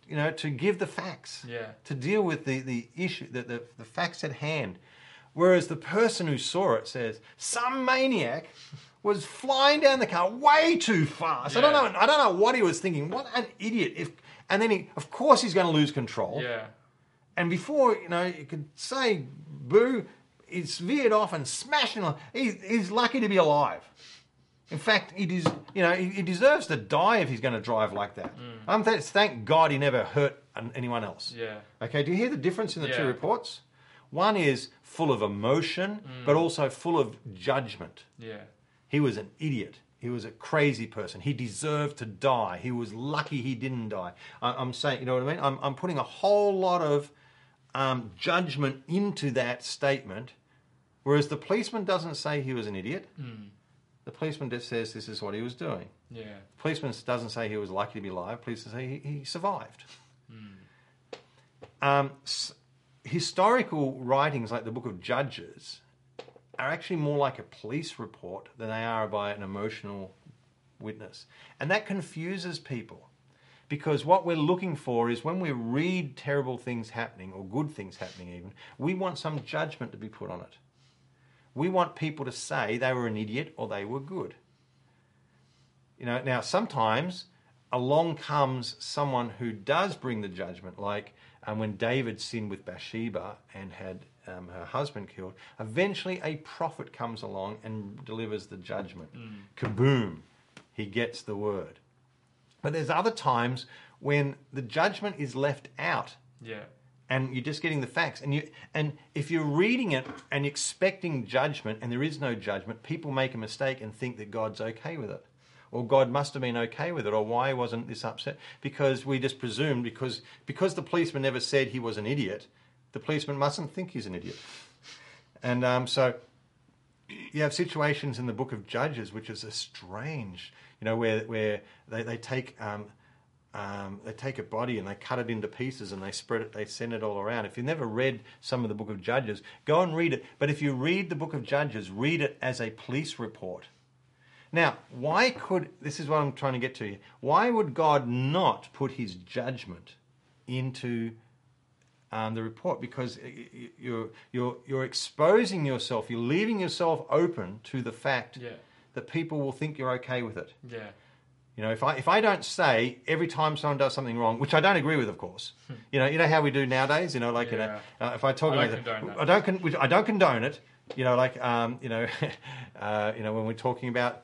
you know, to give the facts Yeah. to deal with the, the issue, the, the, the facts at hand. Whereas the person who saw it says, some maniac was flying down the car way too fast. I don't know. I don't know what he was thinking. What an idiot! If and then he, of course, he's going to lose control. Yeah. And before you know, you could say, "Boo!" He's veered off and smashed him. He's lucky to be alive. In fact, he des- you know he, he deserves to die if he's going to drive like that. Mm. Um, I'm th- thank God he never hurt an- anyone else. Yeah. Okay, do you hear the difference in the two Yeah. reports? One is full of emotion, mm. but also full of judgment. Yeah. He was an idiot. He was a crazy person. He deserved to die. He was lucky he didn't die. I, I'm saying, you know what I mean? I'm, I'm putting a whole lot of um, judgment into that statement, whereas the policeman doesn't say he was an idiot. The policeman just says this is what he was doing. Yeah. The policeman doesn't say he was lucky to be alive. Policeman say he, he survived. Um, s- historical writings like the Book of Judges are actually more like a police report than they are by an emotional witness, and that confuses people because what we're looking for is when we read terrible things happening or good things happening, even we want some judgment to be put on it. We want people to say they were an idiot or they were good. You know, now sometimes along comes someone who does bring the judgment, like um, when David sinned with Bathsheba and had um, her husband killed. Eventually, a prophet comes along and delivers the judgment. Kaboom! He gets the word. But there's other times when the judgment is left out Yeah. And you're just getting the facts. And you and if you're reading it and expecting judgment and there is no judgment people make a mistake and think that god's okay with it. Or god must have been okay with it. Or why wasn't this upset? Because we just presume because because the policeman never said he was an idiot the policeman mustn't think he's an idiot. And um, so you have situations in the book of Judges, which is a strange, you know, where where they, they take um, um, they take a body and they cut it into pieces and they spread it, they send it all around. If you've never read some of the book of Judges, go and read it. But if you read the book of Judges, read it as a police report. Now, why could this is what I'm trying to get to you? Why would God not put His judgment into um, the report? Because you're you're you're exposing yourself. You're leaving yourself open to the fact Yeah. that people will think you're okay with it. Yeah. You know, if I if I don't say every time someone does something wrong, which I don't agree with, of course. You know, you know how we do nowadays. You know, like you know, uh, if I talk I about don't condone that. I don't con- which I don't condone it. You know, like um, you know, uh, you know when we're talking about.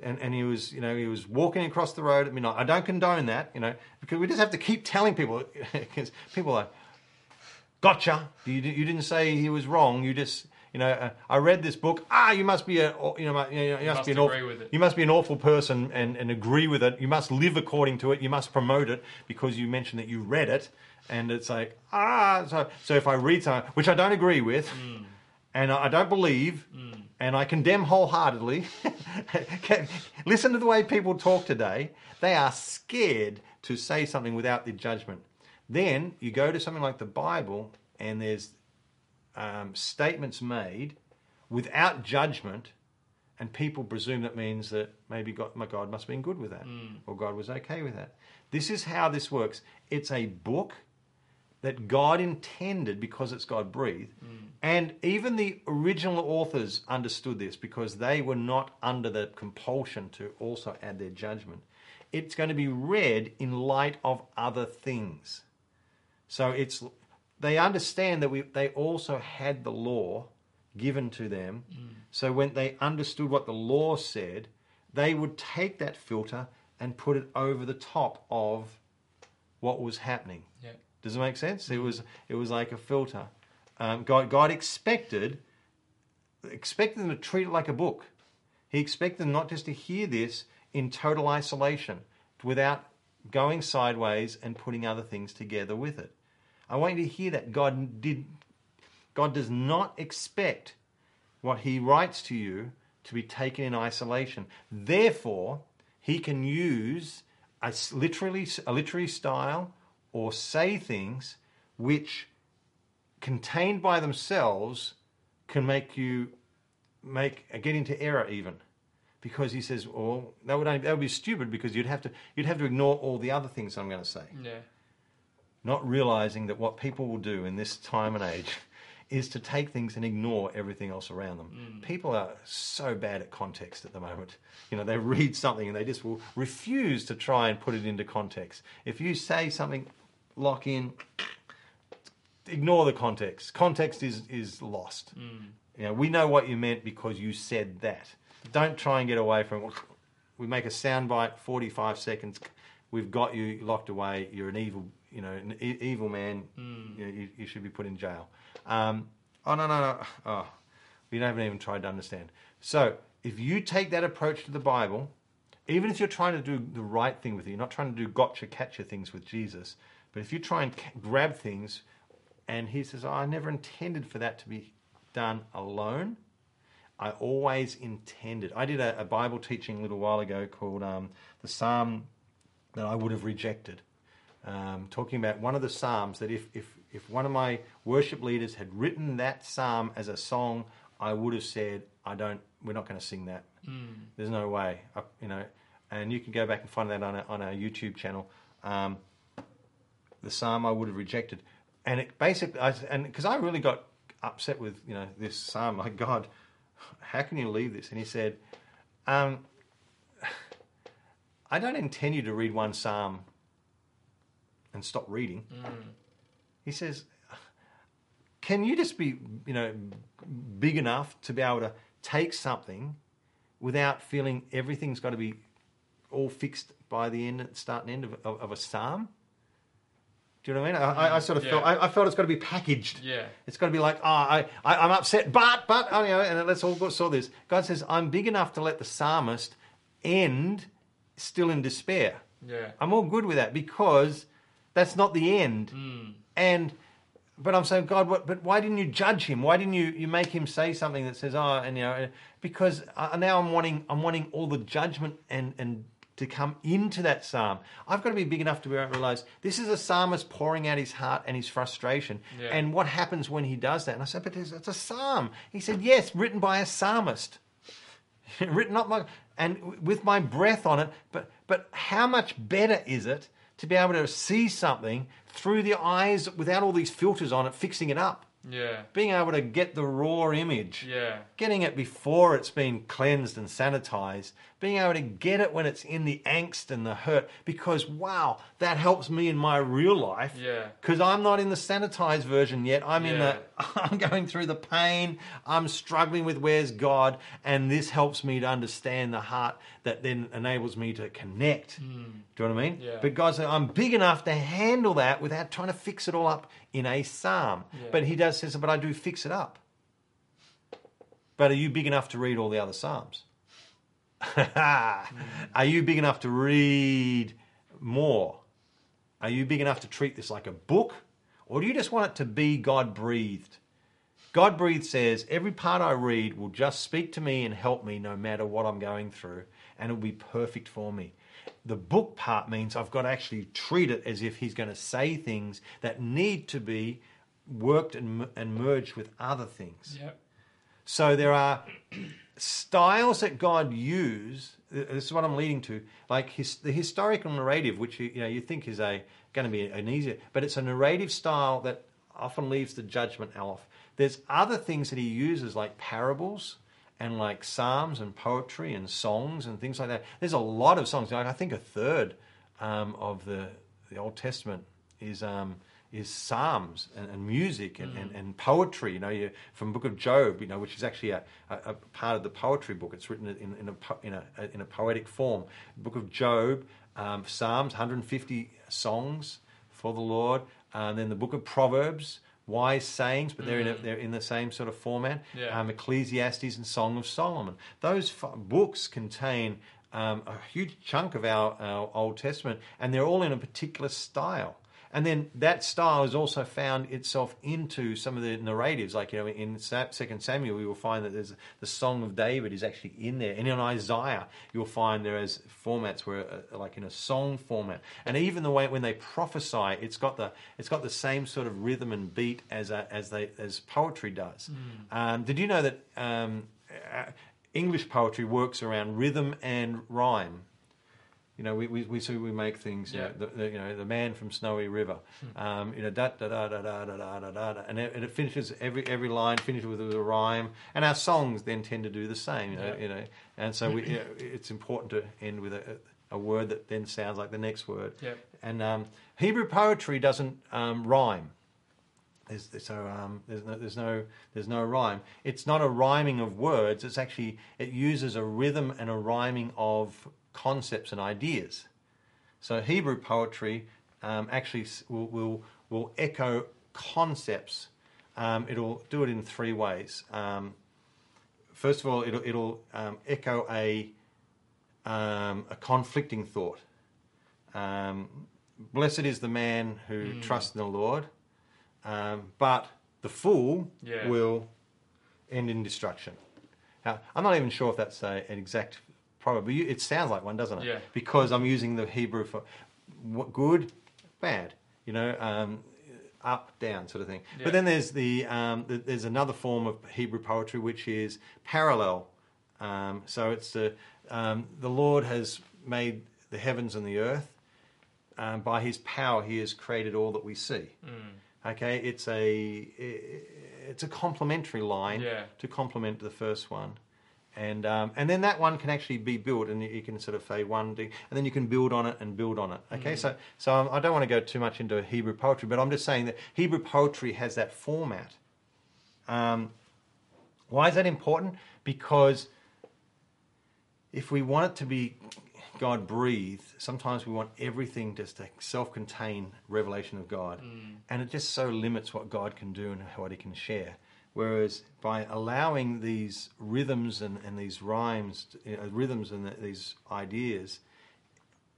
And, and he was, you know, he was walking across the road at midnight. I don't condone that, you know, because we just have to keep telling people, because people are, gotcha. You, you didn't say he was wrong. You just, you know, uh, I read this book. Ah, you must be a, you know, you, know, you must, must be an agree awful, with it. you must be an awful person and, and agree with it. You must live according to it. You must promote it because you mentioned that you read it. And it's like, ah, so, so if I read something, which I don't agree with, Hmm. and I I don't believe, and I condemn wholeheartedly. Listen to the way people talk today. They are scared to say something without the judgment. Then you go to something like the Bible, and there's um, statements made without judgment, and people presume that means that maybe God, my God must have been good with that, or God was okay with that. This is how this works. It's a book that God intended because it's God breathed. And even the original authors understood this because they were not under the compulsion to also add their judgment. It's going to be read in light of other things. So it's they understand that we they also had the law given to them. So when they understood what the law said, they would take that filter and put it over the top of what was happening. Yeah. Does it make sense? It was it was like a filter. Um, God God expected expected them to treat it like a book. He expected them not just to hear this in total isolation, without going sideways and putting other things together with it. I want you to hear that God did. God does not expect what He writes to you to be taken in isolation. Therefore, He can use a literally a literary style or say things which contained by themselves can make you make uh, get into error even because he says well that would that would be stupid because you'd have to you'd have to ignore all the other things I'm going to say Yeah. Not realizing that what people will do in this time and age is to take things and ignore everything else around them. Mm. People are so bad at context at the moment. You know, they read something and they just will refuse to try and put it into context. If you say something, lock in, ignore the context. Context is is lost. Mm. You know, we know what you meant because you said that. Don't try and get away from it. We make a soundbite, 45 seconds. We've got you locked away. You're an evil, you know, an e- evil man. You, know, you, you should be put in jail. Um, oh, no, no, no. Oh, we haven't even tried to understand. So if you take that approach to the Bible, even if you're trying to do the right thing with it, you're not trying to do gotcha, catcha things with Jesus, but if you try and grab things and he says, oh, I never intended for that to be done alone. I always intended. I did a, a Bible teaching a little while ago called um, the Psalm that I would have rejected. Um, talking about one of the Psalms that if, if, if one of my worship leaders had written that Psalm as a song, I would have said, I don't, we're not going to sing that. There's no way. I, you know, and you can go back and find that on, a, on our YouTube channel. Um, the psalm I would have rejected, and it basically, I, and because I really got upset with you know this psalm, like God, how can you leave this? And He said, um, I don't intend you to read one psalm and stop reading. Mm. He says, can you just be you know big enough to be able to take something without feeling everything's got to be all fixed by the end, start and end of, of, of a psalm? Do you know what I mean? I, I, sort of mm, Yeah. felt I, I felt it's got to be packaged. Yeah. It's got to be like, oh, I, I, I'm upset, but, but, oh, you know, and let's all go saw this. God says, I'm big enough to let the psalmist end still in despair. Yeah. I'm all good with that because that's not the end. And but I'm saying, God, what, but why didn't you judge him? Why didn't you, you make him say something that says, oh, and you know, because uh, now I'm wanting I'm wanting all the judgment and and to come into that psalm. I've got to be big enough to be able to realize this is a psalmist pouring out his heart and his frustration. Yeah. And what happens when he does that? And I said, but it's, it's a psalm. He said, yes, written by a psalmist. written not my and with my breath on it. But but how much better is it to be able to see something through the eyes without all these filters on it, fixing it up, Yeah. being able to get the raw image Yeah. getting it before it's been cleansed and sanitized, being able to get it when it's in the angst and the hurt, because wow, that helps me in my real life. Yeah. Because I'm not in the sanitized version yet. I'm in the, I'm going through the pain. I'm struggling with where's God, and this helps me to understand the heart that then enables me to connect. Hmm. Do you know what I mean? Yeah. But God said, I'm big enough to handle that without trying to fix it all up in a psalm. Yeah. But He does says, but I do fix it up. But are you big enough to read all the other Psalms? Mm. Are you big enough to read more? Are you big enough to treat this like a book? Or do you just want it to be God breathed? God breathed says, every part I read will just speak to me and help me no matter what I'm going through, and it'll be perfect for me. The book part means I've got to actually treat it as if He's going to say things that need to be worked and, and merged with other things. Yep. So there are styles that God used. This is what I'm leading to. Like his, the historical narrative, which you, you know you think is a going to be an easier, but it's a narrative style that often leaves the judgment off. There's other things that he uses like parables and like psalms and poetry and songs and things like that. There's a lot of songs. Like I think a third um, of the the Old Testament is um, is psalms and, and music and, and, and poetry. You know, you, from Book of Job, you know, which is actually a, a, a part of the poetry book. It's written in, in a in a in a poetic form. Book of Job, um, Psalms, 150 songs for the Lord, and then the Book of Proverbs. Wise sayings, but they're in a, they're in the same sort of format. Yeah. Um, Ecclesiastes and Song of Solomon. Those f- books contain um, a huge chunk of our, our Old Testament, and they're all in a particular style. And then that style has also found itself into some of the narratives. Like, you know, in Second Samuel, we will find that there's the Song of David is actually in there. And in Isaiah, you'll find there is formats where, uh, like in a song format. And even the way when they prophesy, it's got the it's got the same sort of rhythm and beat as a, as they as poetry does. Um, did you know that um, uh, English poetry works around rhythm and rhyme? You know, we we we, so we make things. You, Yeah. know, the, the, you know, the man from Snowy River. Um, you know, da da da da da da da da da, da. and it, and it finishes every every line finishes with a rhyme. And our songs then tend to do the same. You know, Yeah. you know, and so we, you know, it's important to end with a, a word that then sounds like the next word. Yep. And um, Hebrew poetry doesn't um, rhyme. There's, so um, there's no there's no there's no rhyme. It's not a rhyming of words. It's actually it uses a rhythm and a rhyming of concepts and ideas. So Hebrew poetry um, actually will, will will echo concepts. Um, it'll do it in three ways. Um, first of all, it'll it'll um, echo a um, a conflicting thought. Um, Blessed is the man who trusts in the Lord, um, but the fool Yeah. will end in destruction. Now, I'm not even sure if that's a, an exact you- it sounds like one, doesn't it? Yeah. Because I'm using the Hebrew for what, good, bad, you know, um, up, down sort of thing. Yeah. But then there's the, um, the there's another form of Hebrew poetry which is parallel. Um, so it's the um, the Lord has made the heavens and the earth. Um, by His power, He has created all that we see. Okay, it's a it's a complementary line Yeah. to complement the first one, and um, and then that one can actually be built, and you can sort of say one and then you can build on it and build on it. Okay, so so um, I don't want to go too much into Hebrew poetry, but I'm just saying that Hebrew poetry has that format. Um, why is that important? Because if we want it to be God breathed, sometimes we want everything just a self contained revelation of God. And it just so limits what God can do and what He can share. Whereas by allowing these rhythms and, and these rhymes, you know, rhythms and these ideas,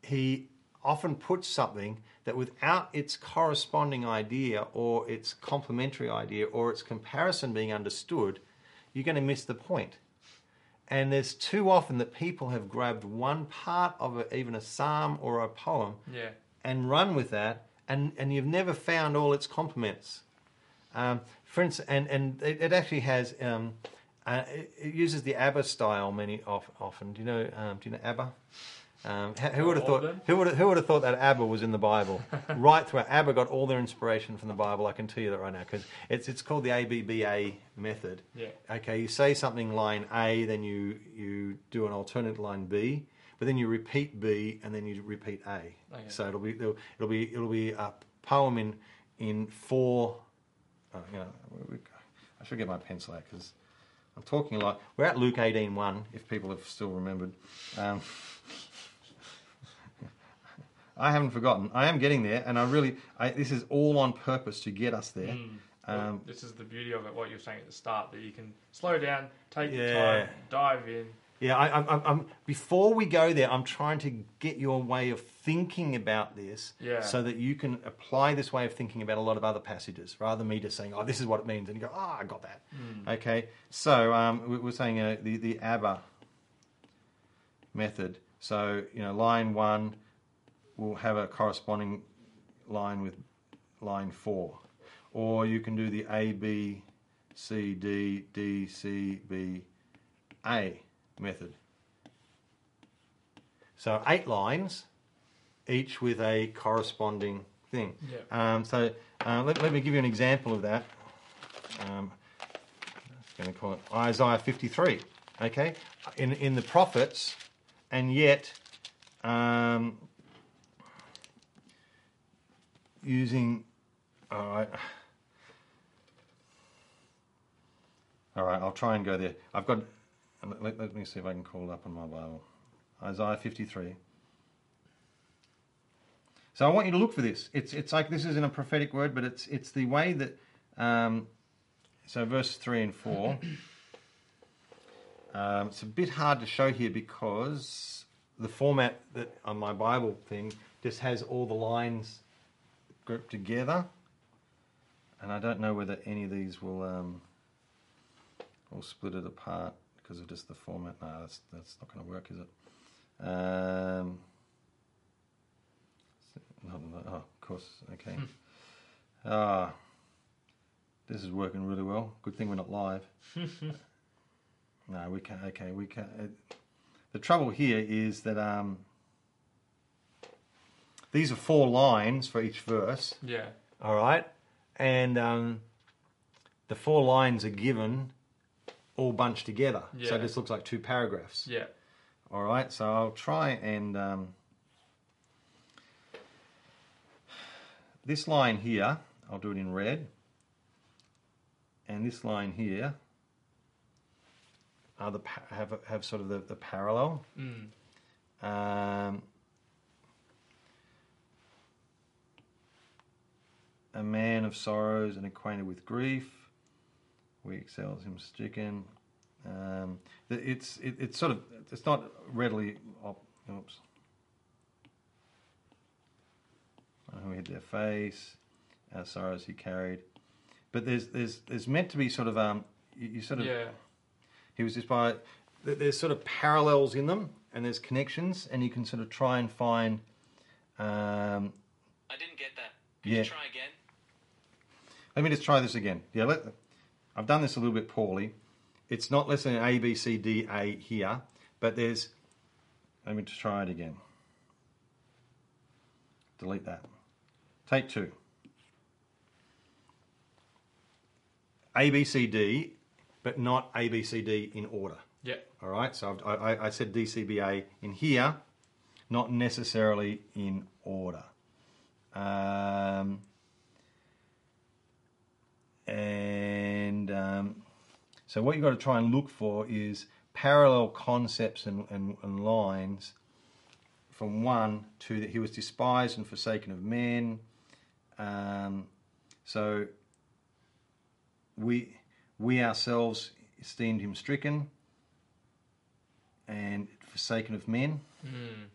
he often puts something that without its corresponding idea or its complementary idea or its comparison being understood, you're going to miss the point. And there's too often that people have grabbed one part of a, even a psalm or a poem Yeah. and run with that, and, and you've never found all its complements. Um, for instance, and, and it, it actually has um, Uh, it, it uses the ABBA style many of, often. Do you know? Um, do you know ABBA? Um, who, would have thought? Who would who would have thought that ABBA was in the Bible? right throughout, ABBA got all their inspiration from the Bible. I can tell you that right now because it's it's called the ABBA method. Yeah. Okay, you say something line A, then you you do an alternate line B, but then you repeat B and then you repeat A. Okay. So it'll be it'll, it'll be it'll be a poem in in four. Oh, you know, we- I should get my pencil out because I'm talking a lot. We're at Luke 18:1. If people have still remembered. Um, I haven't forgotten. I am getting there, and I really, I, this is all on purpose to get us there. Well, Um, this is the beauty of it. What you're saying at the start that you can slow down, take your time, dive in. Yeah, I, I'm, I'm, before we go there, I'm trying to get your way of thinking about this Yeah. so that you can apply this way of thinking about a lot of other passages rather than me just saying, oh, this is what it means, and you go, oh, I got that. Okay, so um, we- we're saying uh, the, the ABBA method. So, you know, line one will have a corresponding line with line four. Or you can do the A, B, C, D, D, C, B, A method. So eight lines, each with a corresponding thing. Um, so uh, let, let me give you an example of that. Um, I'm going to call it Isaiah 53. Okay, in in the prophets, and yet um, using. All right. All right, I'll try and go there. I've got. Let, let me see if I can call it up on my Bible. Isaiah 53. So I want you to look for this. It's it's like this isn't a prophetic word, but it's it's the way that. Um, so verse three and four. Um, it's a bit hard to show here because the format that on my Bible thing just has all the lines grouped together, and I don't know whether any of these will um, will split it apart because of just the format. No, that's that's not going to work, is it? Um, oh, of course, okay. Ah, this is working really well. Good thing we're not live. no, we can't. Okay, we can't. It, the trouble here is that um, these are four lines for each verse. Yeah. All right, and um, the four lines are given all bunched together, so this looks like two paragraphs. Yeah. All right, so I'll try and um, this line here, I'll do it in red, and this line here are the have have sort of the, the parallel. Mm. Um, a man of sorrows and acquainted with grief. We excels him stricken. Um, it's it, it's sort of it's not readily. Oh, oops. Who hid their face, our sorrows he carried. But there's there's there's meant to be sort of um you, you sort of Yeah. he was just by there's sort of parallels in them and there's connections and you can sort of try and find um, I didn't get that. Could Yeah. you try again? let me just try this again yeah let, i've done this a little bit poorly. It's not less than a b c d a here but there's let me just try it again. Delete that. Take two. A b c d but not a b c d in order. Yeah. All right, so I've, I, I- I said DCBA in here, not necessarily in order. Um, and um, so what you've got to try and look for is parallel concepts and, and, and lines from one to that he was despised and forsaken of men. Um, so we we ourselves esteemed him stricken and forsaken of men. Mm.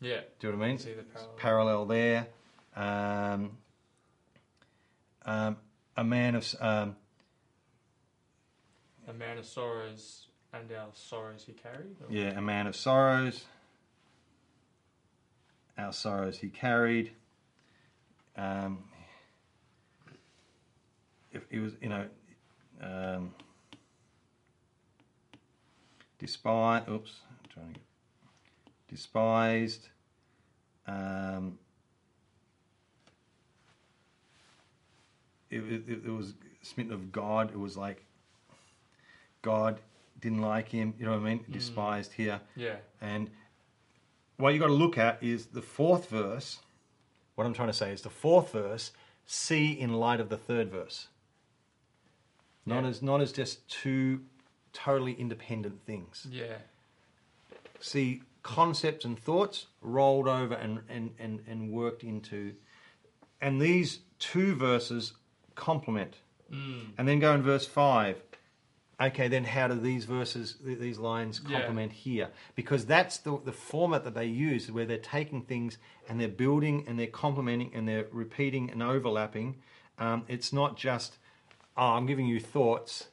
Yeah. Do you know what I mean? See the parallel. Parallel there. Um, um, a man of um, A man of sorrows and our sorrows he carried. or- yeah, a man of sorrows. Our sorrows he carried. Um, if he was, you know, um, despised. Oops, I'm trying to get despised. Um, it, it, it was smitten of God. It was like God didn't like him. You know what I mean? Mm. Despised here. Yeah. And what you got to look at is the fourth verse. What I'm trying to say is the fourth verse. See in light of the third verse. Not Yeah. as not as just two totally independent things. Yeah. See concepts and thoughts rolled over and and and, and worked into, and these two verses complement. Mm. And then go in verse 5. Okay, then how do these verses, these lines Yeah. complement here? Because that's the, the format that they use, where they're taking things and they're building and they're complementing and they're repeating and overlapping. Um, it's not just, oh, I'm giving you thoughts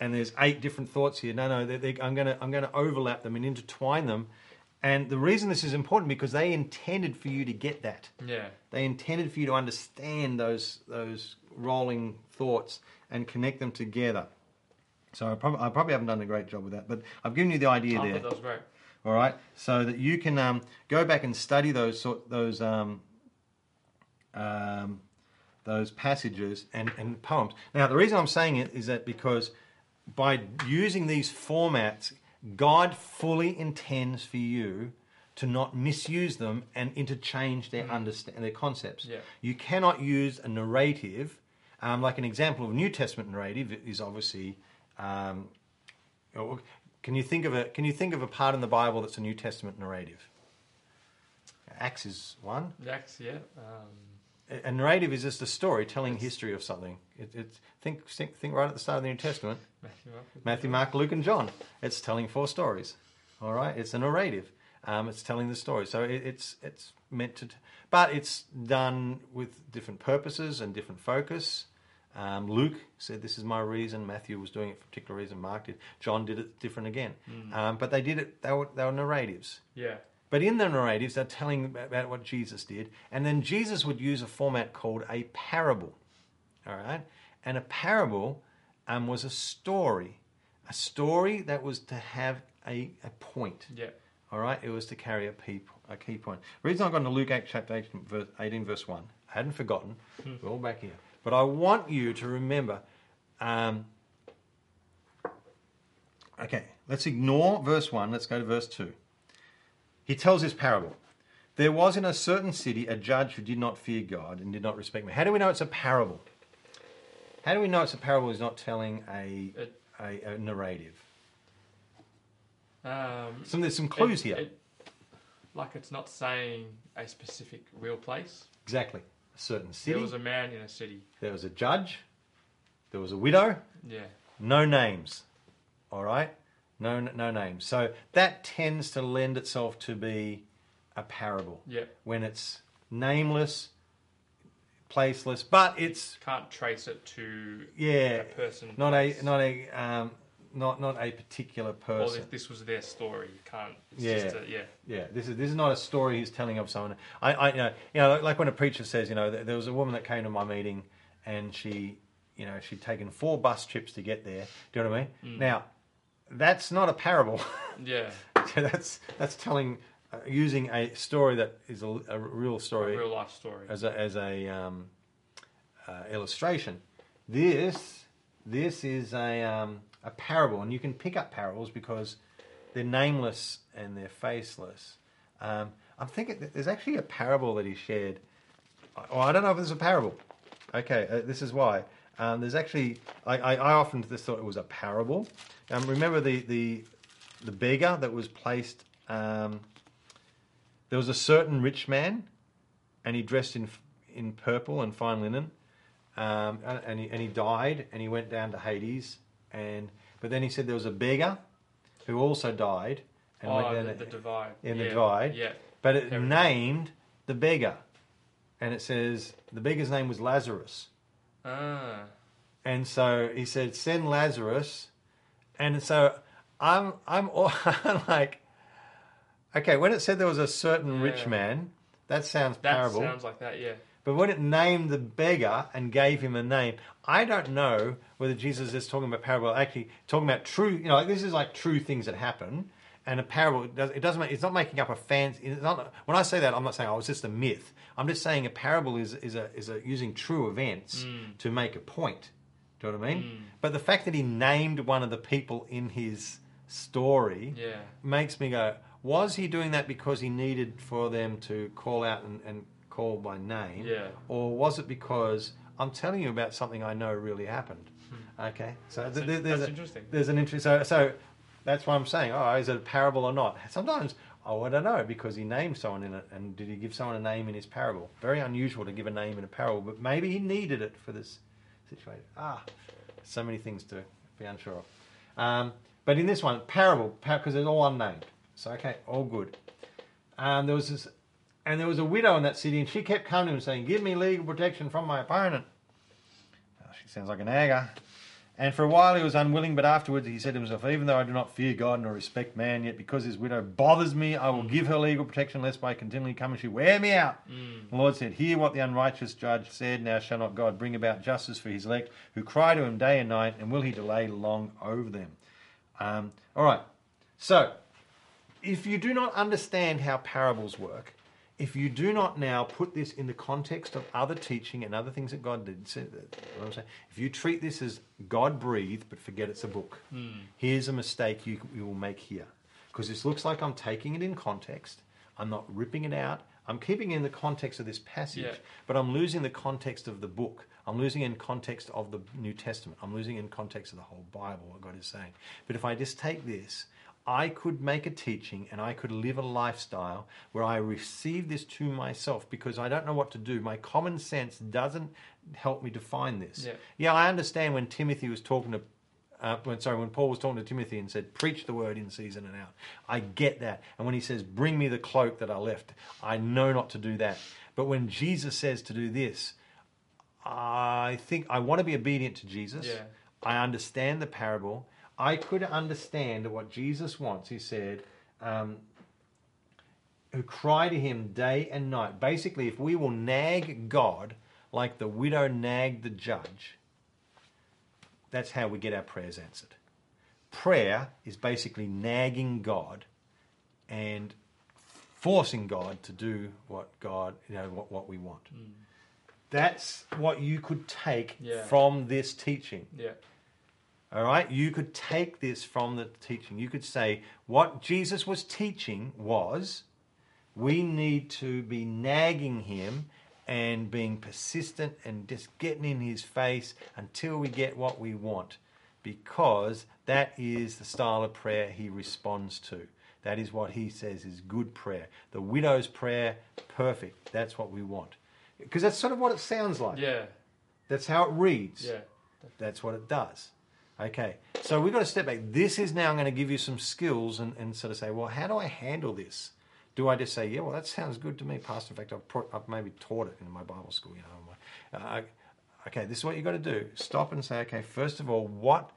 and there's eight different thoughts here. No, no, they they I'm going to I'm going to overlap them and intertwine them. And the reason this is important because they intended for you to get that. Yeah. They intended for you to understand those those rolling thoughts and connect them together. So I probably, I probably haven't done a great job with that, but I've given you the idea I there. that was great. All right, so that you can um, go back and study those sort those um, um, those passages and, and poems. Now, the reason I'm saying it is that because by using these formats, God fully intends for you to not misuse them and interchange their understand their concepts. Yeah. You cannot use a narrative, um, like an example of a New Testament narrative is obviously. Um, can you think of a Can you think of a part in the Bible that's a New Testament narrative? Acts is one. Next, yeah. Um, A narrative is just a story telling history of something. It, it's think, think think right at the start of the New Testament. Matthew, Mark, Matthew, Mark, Luke, and John. It's telling four stories. All right, it's a narrative. Um, it's telling the story. So it, it's it's meant to, but it's done with different purposes and different focus. Um, Luke said, "This is my reason." Matthew was doing it for a particular reason. Mark did. John did it different again. Um, but they did it. They were they were narratives. Yeah. But in the narratives, they're telling about what Jesus did. And then Jesus would use a format called a parable. All right? And a parable um, was a story, a story that was to have a, a point. Yeah. All right? It was to carry a, a key point. The reason I've gone to Luke 8, chapter 18 verse, 18, verse 1, I hadn't forgotten. We're all back here. But I want you to remember. Um, okay, let's ignore verse 1. Let's go to verse 2. He tells this parable. There was in a certain city a judge who did not fear God and did not respect me. How do we know it's a parable? How do we know it's a parable? He's not telling a, It- a, a narrative. Um, So there's some clues it- here. it- like it's not saying a specific real place. exactly. A certain city. There was a man in a city. there was a judge. There was a widow. Yeah. No names. All right? No, no names. So that tends to lend itself to be a parable Yeah. when it's nameless, placeless, but it's Can't trace it to yeah, a person. not a not a um, not not a particular Or person. if this was their story. You can't. It's Yeah. Just a, yeah. Yeah, this is this is not a story he's telling of someone. I, I you know, you know, like when a preacher says, you know, there there was a woman that came to my meeting, and she, you know, she'd taken four bus trips to get there. Do you know what I mean? Mm. Now, that's not a parable. Yeah. so that's that's telling, uh, using a story that is a, a real A story real life story. as a, as a um, uh, illustration. This this is a um, a parable, and you can pick up parables because they're nameless and they're faceless. Um, I'm thinking there's actually a parable that he shared. Oh, I don't know if there's a parable. Okay, uh, this is why. Um, there's actually I, I, I often just thought it was a parable. Um, remember the the the beggar that was placed. Um, there was a certain rich man and he dressed in in purple and fine linen, um, and, he, and he died, and he went down to Hades, and but then he said there was a beggar who also died, and went oh, down the, the divide. in the yeah. divide. Yeah. but it Everything. named the beggar, and it says the beggar's name was Lazarus, Ah. and so he said send Lazarus, and so I'm I'm all, like, okay, when it said there was a certain rich man, that sounds That parable. sounds like that. Yeah. But when it named the beggar and gave him a name, I don't know whether Jesus is talking about parable, actually talking about true. You know, like this is like true things that happen. And a parable, it, does, it doesn't. Make, it's not making up a fancy. It's not, when I say that, I'm not saying oh, it's just a myth. I'm just saying a parable is is a is a using true events mm. to make a point. Do you know what I mean? Mm. But the fact that he named one of the people in his story Yeah. makes me go, was he doing that because he needed for them to call out and, and call by name? Yeah. Or was it because I'm telling you about something I know really happened? Hmm. Okay. So That's th- th- there's, that's a- interesting. there's an interest. So, so that's why I'm saying, oh, is it a parable or not? Sometimes, oh, I don't know, because he named someone in it. And did he give someone a name in his parable? Very unusual to give a name in a parable, but maybe he needed it for this situation. Ah, so many things to be unsure of. Um, but in this one, parable, because it's all unnamed. So, okay, all good. Um, there was this, and there was a widow in that city, and she kept coming to him saying, Give me legal protection from my opponent. Oh, she sounds like an agger. And for a while he was unwilling, but afterwards he said to himself, Even though I do not fear God nor respect man, yet because this widow bothers me, I will give her legal protection, lest by continually coming she wear me out. The Lord said, Hear what the unrighteous judge said, now shall not God bring about justice for his elect, who cry to him day and night, and will he delay long over them? Um, all right, so if you do not understand how parables work, if you do not now put this in the context of other teaching and other things that God did, so uh, what I'm saying, if you treat this as God breathed but forget it's a book, hmm. here's a mistake you, you will make here. Because this looks like I'm taking it in context, I'm not ripping it out, I'm keeping it in the context of this passage, Yeah. but I'm losing the context of the book. I'm losing in context of the New Testament. I'm losing in context of the whole Bible, what God is saying. But if I just take this, I could make a teaching and I could live a lifestyle where I receive this to myself because I don't know what to do. My common sense doesn't help me define this. Yeah. yeah I understand when Timothy was talking to uh, when sorry, when Paul was talking to Timothy and said, "Preach the word in season and out," I get that. And when he says, "Bring me the cloak that I left," I know not to do that. But when Jesus says to do this, I think I want to be obedient to Jesus. Yeah. I understand the parable. I could understand what Jesus wants. He said, um, "Who cry to Him day and night." Basically, if we will nag God like the widow nagged the judge, that's how we get our prayers answered. Prayer is basically nagging God and forcing God to do what God, you know, what, what we want. That's what you could take Yeah. from this teaching. Yeah. All right? You could take this from the teaching. You could say what Jesus was teaching was we need to be nagging him and being persistent and just getting in his face until we get what we want because that is the style of prayer he responds to. That is what he says is good prayer. The widow's prayer, perfect. That's what we want. Because that's sort of what it sounds like. Yeah. That's how it reads. Yeah. That's what it does. Okay, so we've got to step back. This is now going to give you some skills and, and sort of say, well, how do I handle this? Do I just say, yeah, well, that sounds good to me, Pastor? In fact, I've, pro- I've maybe taught it in my Bible school, you know. Uh, okay, this is what you've got to do. Stop and say, okay, first of all, what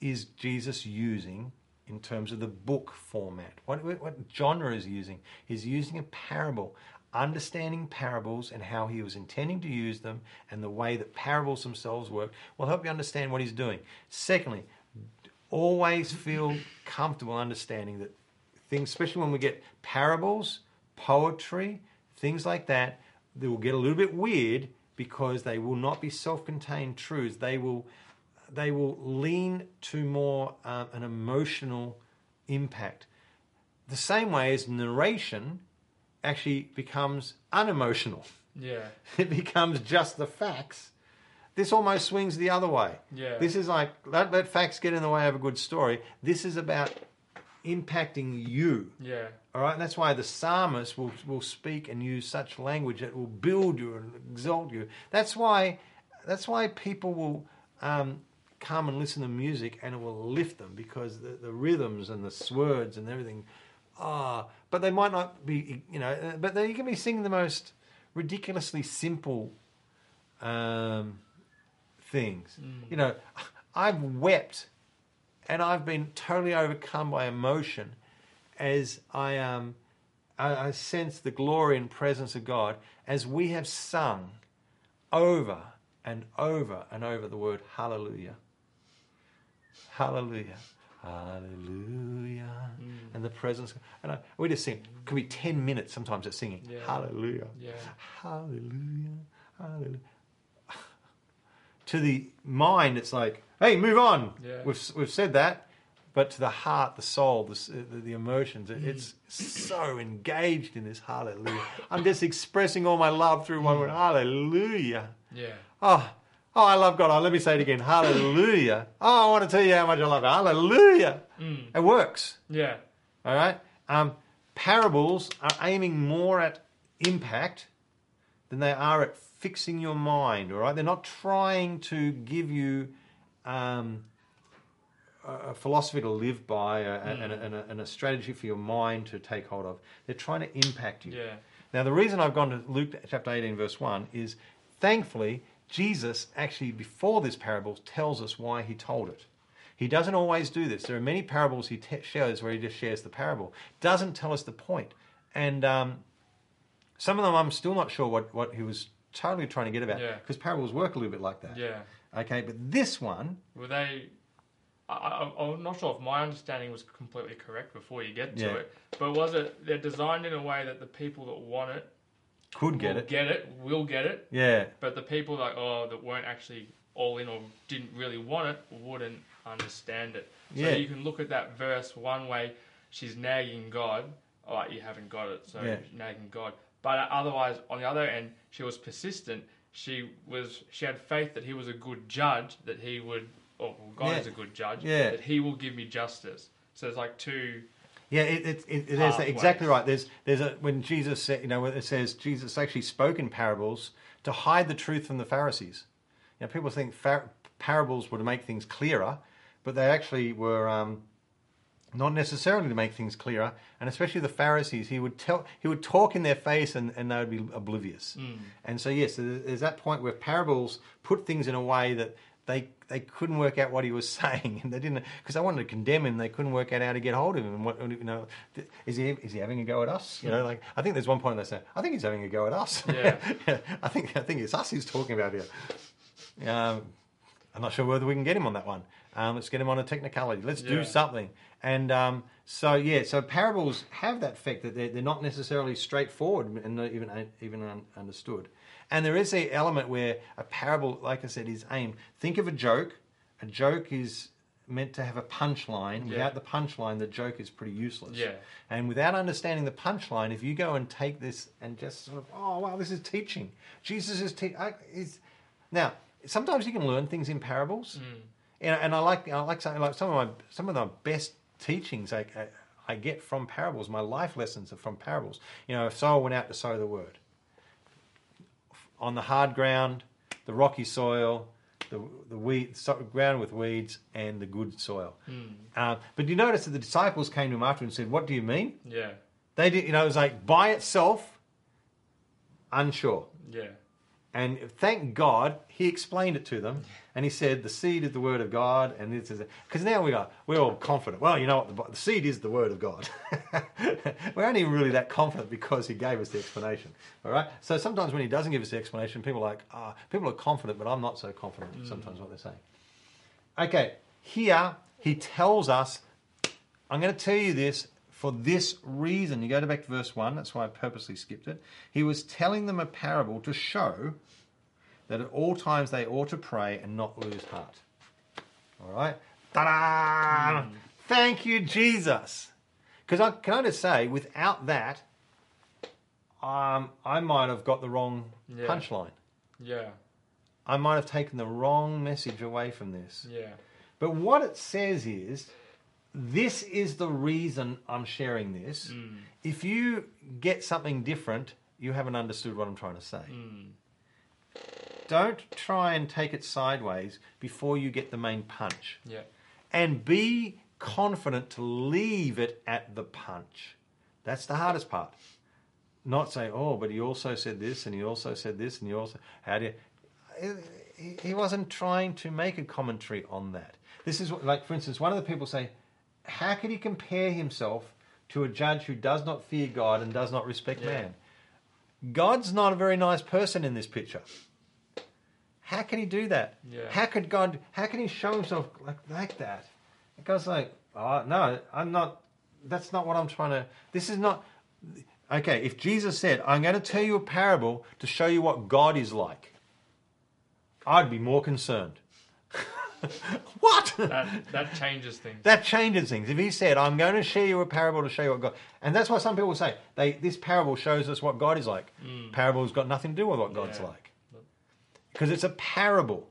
is Jesus using in terms of the book format? What, what genre is he using? He's using a parable. Understanding parables and how he was intending to use them and the way that parables themselves work will help you understand what he's doing. Secondly, always feel comfortable understanding that things, especially when we get parables, poetry, things like that, they will get a little bit weird because they will not be self-contained truths. They will, they will lean to more um, an emotional impact. The same way as narration actually becomes unemotional. Yeah. It becomes just the facts. This almost swings the other way. Yeah. This is like let, let facts get in the way of a good story. This is about impacting you. Yeah. All right, and that's why the psalmist will will speak and use such language that will build you and exalt you. That's why that's why people will um, come and listen to music and it will lift them because the, the rhythms and the words and everything. Ah, but they might not be, you know, uh, but they, you can be singing the most ridiculously simple um, things. You know, I've wept and I've been totally overcome by emotion as I um, I, I sense the glory and presence of God as we have sung over and over and over the word hallelujah. Hallelujah. Hallelujah. Mm. And the presence. And I, we just sing. It could be 10 minutes sometimes of singing. Yeah. Hallelujah. Yeah. Hallelujah. Hallelujah. To the mind, it's like, hey, move on. Yeah. We've, we've said that. But to the heart, the soul, the, the, the emotions, Mm. it, it's mm. so engaged in this hallelujah. I'm just expressing all my love through one word, mm. hallelujah. Yeah. Oh, oh, I love God. Oh, let me say it again, hallelujah. Oh, I want to tell you how much I love it, hallelujah. Mm. It works. Yeah. All right. Um, parables are aiming more at impact than they are at fixing your mind. All right. They're not trying to give you um, a philosophy to live by a, and, a, and, a, and a strategy for your mind to take hold of. They're trying to impact you. Yeah. Now, the reason I've gone to Luke chapter 18, verse 1 is thankfully, Jesus actually, before this parable, tells us why he told it. He doesn't always do this. There are many parables he te- shares where he just shares the parable, doesn't tell us the point. And um, some of them I'm still not sure what, what he was totally trying to get about Yeah. because parables work a little bit like that. Yeah. Okay, but this one, Were they? I, I, I'm not sure if my understanding was completely correct before you get to Yeah. it, but was it they're designed in a way that the people that want it could get it. get it, will get it, Yeah, but the people like oh that weren't actually all in or didn't really want it wouldn't understand it. So Yeah. you can look at that verse one way, she's nagging God, all right, you haven't got it, so Yeah. nagging God. But otherwise, on the other end, she was persistent. She was she had faith that he was a good judge, that he would, or well, God Yeah. is a good judge, Yeah. that he will give me justice. So it's like two, Yeah, it, it, it, it is exactly right. There's there's a when Jesus said, you know, when it says Jesus actually spoke in parables to hide the truth from the Pharisees. You know, people think fa- parables were to make things clearer, but they actually were um, not necessarily to make things clearer. And especially the Pharisees, he would tell, he would talk in their face, and, and they would be oblivious. And so yes, there's that point where parables put things in a way that they they couldn't work out what he was saying, and they didn't because they wanted to condemn him. They couldn't work out how to get hold of him. And what you know, is he is he having a go at us? You know, like I think there's one point they say, I think he's having a go at us. Yeah. I think I think it's us he's talking about here. Um, I'm not sure whether we can get him on that one. Um, let's get him on a technicality. Let's do something. And um, so yeah, so parables have that effect that they're, they're not necessarily straightforward and not even even un- understood. And there is a element where a parable, like I said, is aimed. Think of a joke. A joke is meant to have a punchline. Yeah. Without the punchline, the joke is pretty useless. Yeah. And without understanding the punchline, if you go and take this and just sort of, oh wow, this is teaching. Jesus is teaching. Now sometimes you can learn things in parables, mm. and, and I like I like something like some of my some of the best teachings I, I, I get from parables. My life lessons are from parables. You know, if sower went out to sow the word on the hard ground, the rocky soil, the the weed, so, ground with weeds, and the good soil. Uh, but you notice that the disciples came to him after and said, "What do you mean?" yeah, They did, you know, it was like by itself, unsure. yeah, And thank God he explained it to them, and he said, "The seed is the word of God." And this is because now we are we're all confident. Well, you know what? The, the seed is the word of God. we're only really that confident because he gave us the explanation. All right. So sometimes when he doesn't give us the explanation, people are like, ah, people are confident, but I'm not so confident. Sometimes what they're saying. Okay, here he tells us, I'm going to tell you this for this reason. You go to back to verse 1, that's why I purposely skipped it. He was telling them a parable to show that at all times they ought to pray and not lose heart. All right? Ta-da! Thank you, Jesus. Because I can I just say, without that, um, I might have got the wrong Yeah. punchline. yeah, I might have taken the wrong message away from this. yeah, But what it says is, this is the reason I'm sharing this. Mm. If you get something different, you haven't understood what I'm trying to say. Mm. Don't try and take it sideways before you get the main punch. yeah, And be confident to leave it at the punch. That's the hardest part. Not say, oh, but he also said this, and he also said this, and he also. How do you. He- He wasn't trying to make a commentary on that. This is what, like, for instance, one of the people say, how could he compare himself to a judge who does not fear God and does not respect Yeah. man. God's not a very nice person in this picture. How can he do that? Yeah. How could God? How can he show himself like like that? God's like, oh no, I'm not. That's not what I'm trying to. This is not. Okay, if Jesus said, "I'm going to tell you a parable to show you what God is like," I'd be more concerned. what? That that changes things. That changes things. If he said, "I'm going to share you a parable to show you what God," and that's why some people say they this parable shows us what God is like. Mm. Parable's got nothing to do with what God's Yeah. like, because it's a parable.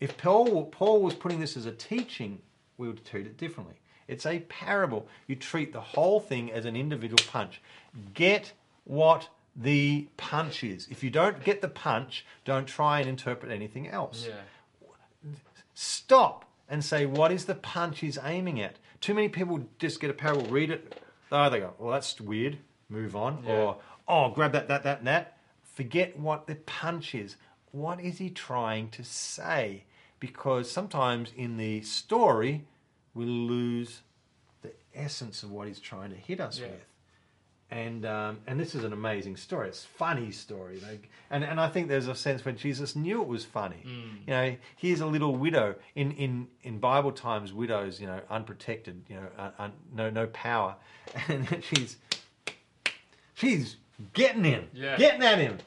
If Paul Paul was putting this as a teaching, we would treat it differently. It's a parable. You treat the whole thing as an individual punch. Get what the punch is. If you don't get the punch, don't try and interpret anything else yeah. Stop and say, what is the punch he's aiming at? Too many people just get a parable, read it, oh, they go, well, that's weird, move on. Yeah. Or, oh, grab that, that, that, and that. Forget what the punch is. What is he trying to say? Because sometimes in the story, we lose the essence of what he's trying to hit us Yeah. with and um, and this is an amazing story. It's a funny story, like, and and I think there's a sense where Jesus knew it was funny. You know, here's a little widow in in in Bible times. Widows, you know, unprotected, you know, un, un, no no power, and she's she's getting him, Yeah. getting at him,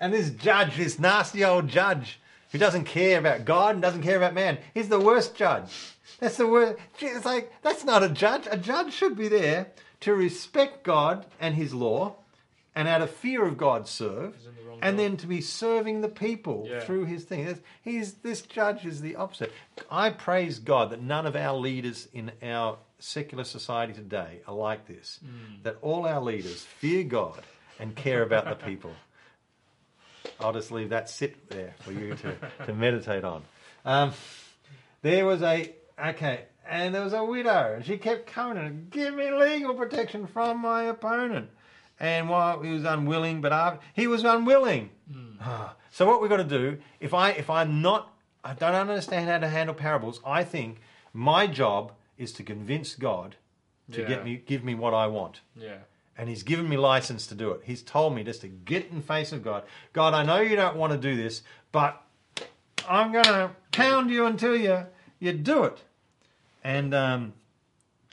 and this judge, this nasty old judge. Who doesn't care about God and doesn't care about man? He's the worst judge. That's the worst. It's like that's not a judge. A judge should be there to respect God and His law, and out of fear of God serve, the and then to be serving the people Yeah. through His thing. That's- He's this judge is the opposite. I praise God that none of our leaders in our secular society today are like this. Hmm. That all our leaders fear God and care about the people. I'll just leave that sit there for you to, to meditate on. Um, there was a okay, and there was a widow, and she kept coming and give me legal protection from my opponent. And while he was unwilling, but after, he was unwilling. Ah. So what we've got to do, if I if I'm not, I don't understand how to handle parables. I think my job is to convince God to Yeah. get me give me what I want Yeah. and he's given me license to do it. He's told me just to get in face of God. God, I know you don't want to do this, but I'm going to pound you until you you do it. And um,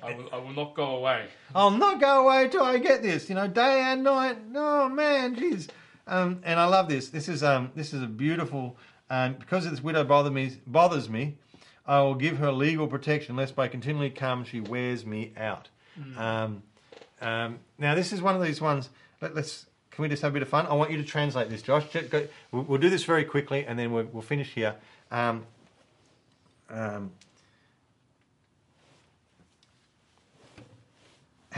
I will, I will not go away. I'll not go away till I get this. You know, day and night. Oh man, jeez. Um, and I love this. This is um, this is a beautiful. Um, because this widow bother me bothers me, I will give her legal protection, lest by continually come she wears me out. Um, um, now this is one of these ones. Let, us can we just have a bit of fun? I want you to translate this, Josh. Go- We'll, we'll do this very quickly, and then we'll, we'll finish here. Um, um,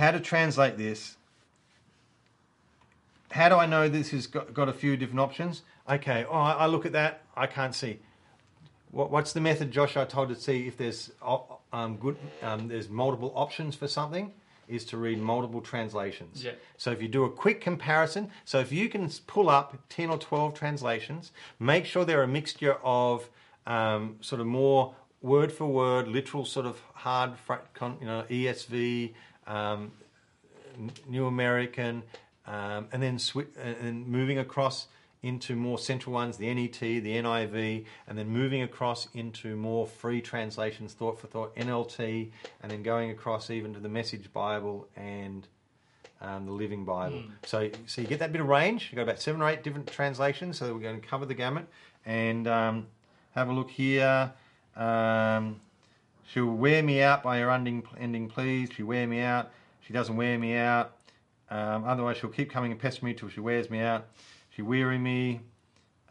how to translate this. How do I know this has got, got a few different options? Okay, oh, I I look at that, I can't see. What, what's the method, Josh? I told to see if there's um, good, um, there's multiple options for something. Is to read multiple translations. Yeah. So if you do a quick comparison, so if you can pull up ten or twelve translations, make sure they're a mixture of um, sort of more word for word, literal sort of hard, you know, ESV, um, New American, um, and then swi- and moving across into more central ones, the NET, the NIV, and then moving across into more free translations, thought for thought, NLT, and then going across even to the Message Bible and um, the Living Bible. So, so you get that bit of range. You've got about seven or eight different translations, so we're going to cover the gamut. And um, have a look here. Um, she'll wear me out by her ending, ending pleas. She wear me out. She doesn't wear me out. Um, otherwise, she'll keep coming and pester me till she wears me out. She weary me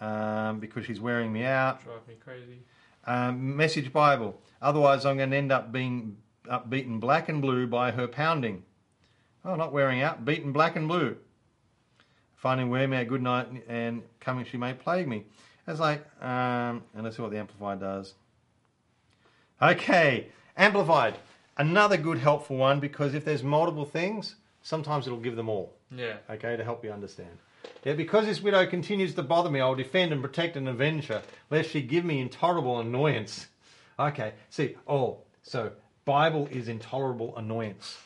um, because she's wearing me out. Drive me crazy. Um, message Bible. Otherwise, I'm going to end up being up beaten black and blue by her pounding. Oh, not wearing out, beaten black and blue. Finding wear me a good night and coming she may plague me. It's like, um, and let's see what the Amplified does. Okay, Amplified. Another good helpful one because if there's multiple things, sometimes it'll give them all Yeah. okay, to help you understand. Yeah, because this widow continues to bother me, I will defend and protect and avenge her, lest she give me intolerable annoyance. Okay, see, oh, so Bible is intolerable annoyance.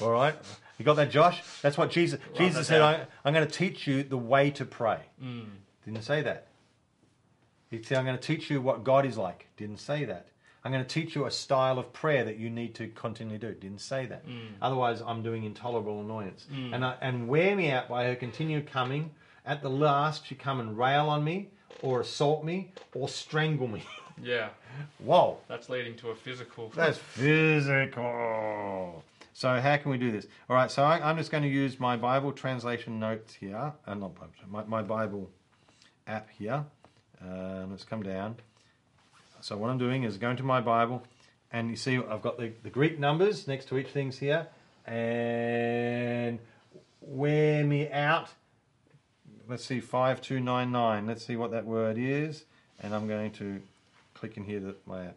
All right, you got that, Josh? That's what Jesus. Jesus said. I, "I'm going to teach you the way to pray." Mm. Didn't say that. He said, "I'm going to teach you what God is like." Didn't say that. I'm going to teach you a style of prayer that you need to continually do. Didn't say that. Otherwise, I'm doing intolerable annoyance. And I, and wear me out by her continued coming. At the last, she come and rail on me, or assault me, or strangle me. Yeah, Whoa. that's leading to a physical. That's physical. So how can we do this? All right. So I, I'm just going to use my Bible translation notes here, uh, not Bible, my, my Bible app here. Um, let's come down. So what I'm doing is going to my Bible, and you see I've got the, the Greek numbers next to each things here, and wear me out. Let's see, five two nine nine. Let's see what that word is, and I'm going to click in here that my.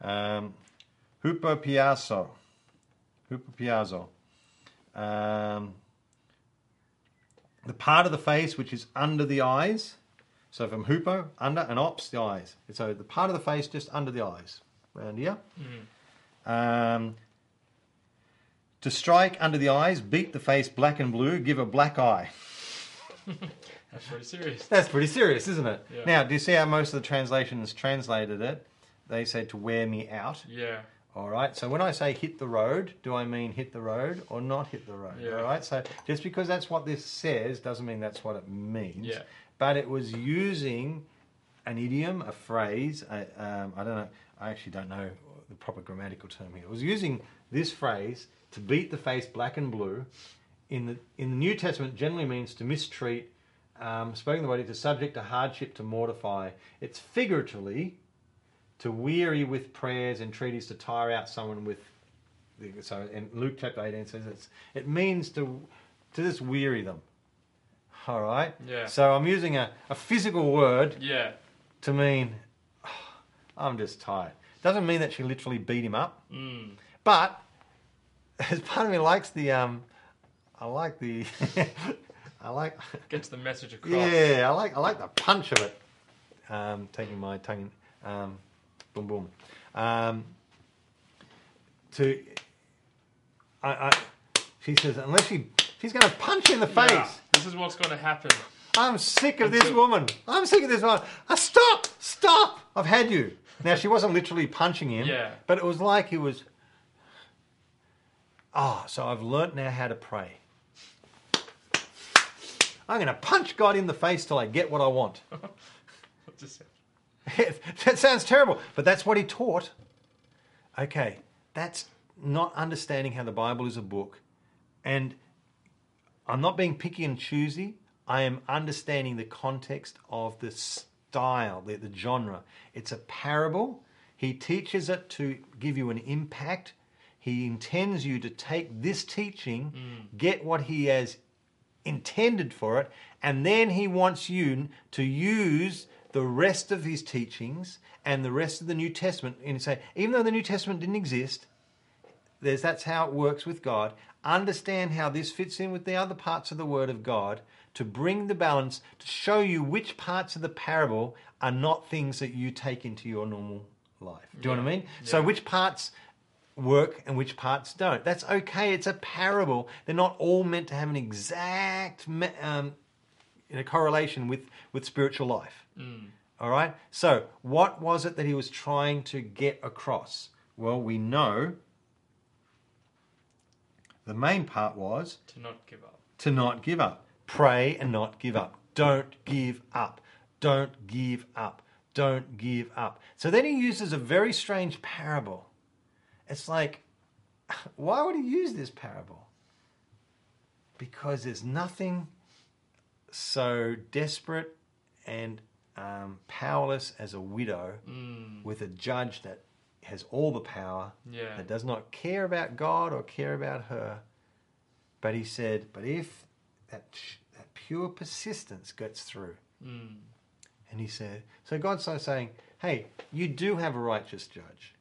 Um, hupopiazo. Hupopiazo. Um, the part of the face which is under the eyes. So from hupo, under, and ops, the eyes. So the part of the face just under the eyes. Around here. Um, to strike under the eyes, beat the face black and blue, give a black eye. That's pretty serious. That's pretty serious, isn't it? Yeah. Now, do you see how most of the translations translated it? They said to wear me out. Yeah, All right. So when I say hit the road, do I mean hit the road or not hit the road? Yeah. All right. So just because that's what this says doesn't mean that's what it means. Yeah. But it was using an idiom, a phrase. I, um, I don't know. I actually don't know the proper grammatical term here. It was using this phrase to beat the face black and blue. In the in the New Testament, generally means to mistreat, um, spoken the body to subject to hardship, to mortify. It's figuratively to weary with prayers, entreaties, to tire out someone with. So in Luke chapter 18 says it's, it means to to just weary them. All right. Yeah. So I'm using a, a physical word yeah, to mean "Oh, I'm just tired. Doesn't mean that she literally beat him up, mm. but as part of me likes the um, I like the I like gets the message across. yeah I like I like the punch of it. Um, taking my tongue in, um, boom boom. Um, to I, I she says unless she she's going to punch you in the face. Yeah, This is what's going to happen. I'm sick of this woman. I'm sick of this woman. Uh, stop! Stop! I've had you. Now, she wasn't literally punching him, Yeah. but it was like he was. Oh, so I've learnt now how to pray. I'm going to punch God in the face till I get what I want. That sounds terrible, but that's what he taught. Okay, that's not understanding how the Bible is a book. And I'm not being picky and choosy. I am understanding the context of the style, the, the genre. It's a parable. He teaches it to give you an impact. He intends you to take this teaching, mm. get what he has intended for it, and then he wants you to use the rest of his teachings and the rest of the New Testament and say, even though the New Testament didn't exist, there's that's how it works with God. Understand how this fits in with the other parts of the Word of God to bring the balance to show you which parts of the parable are not things that you take into your normal life. Do you know what I mean? So which parts work and which parts don't. That's okay. It's a parable. They're not all meant to have an exact um, you know, correlation with, with spiritual life. All right? So, what was it that he was trying to get across? Well, we know the main part was to not give up. to not give up. Pray and not give up. Don't give up. Don't give up. Don't give up. So then he uses a very strange parable. It's like, why would he use this parable? Because there's nothing so desperate and um, powerless as a widow Mm. with a judge that has all the power, Yeah. that does not care about God or care about her. But he said, but if that, that pure persistence gets through, Mm. and he said, so God's so saying, hey, you do have a righteous judge.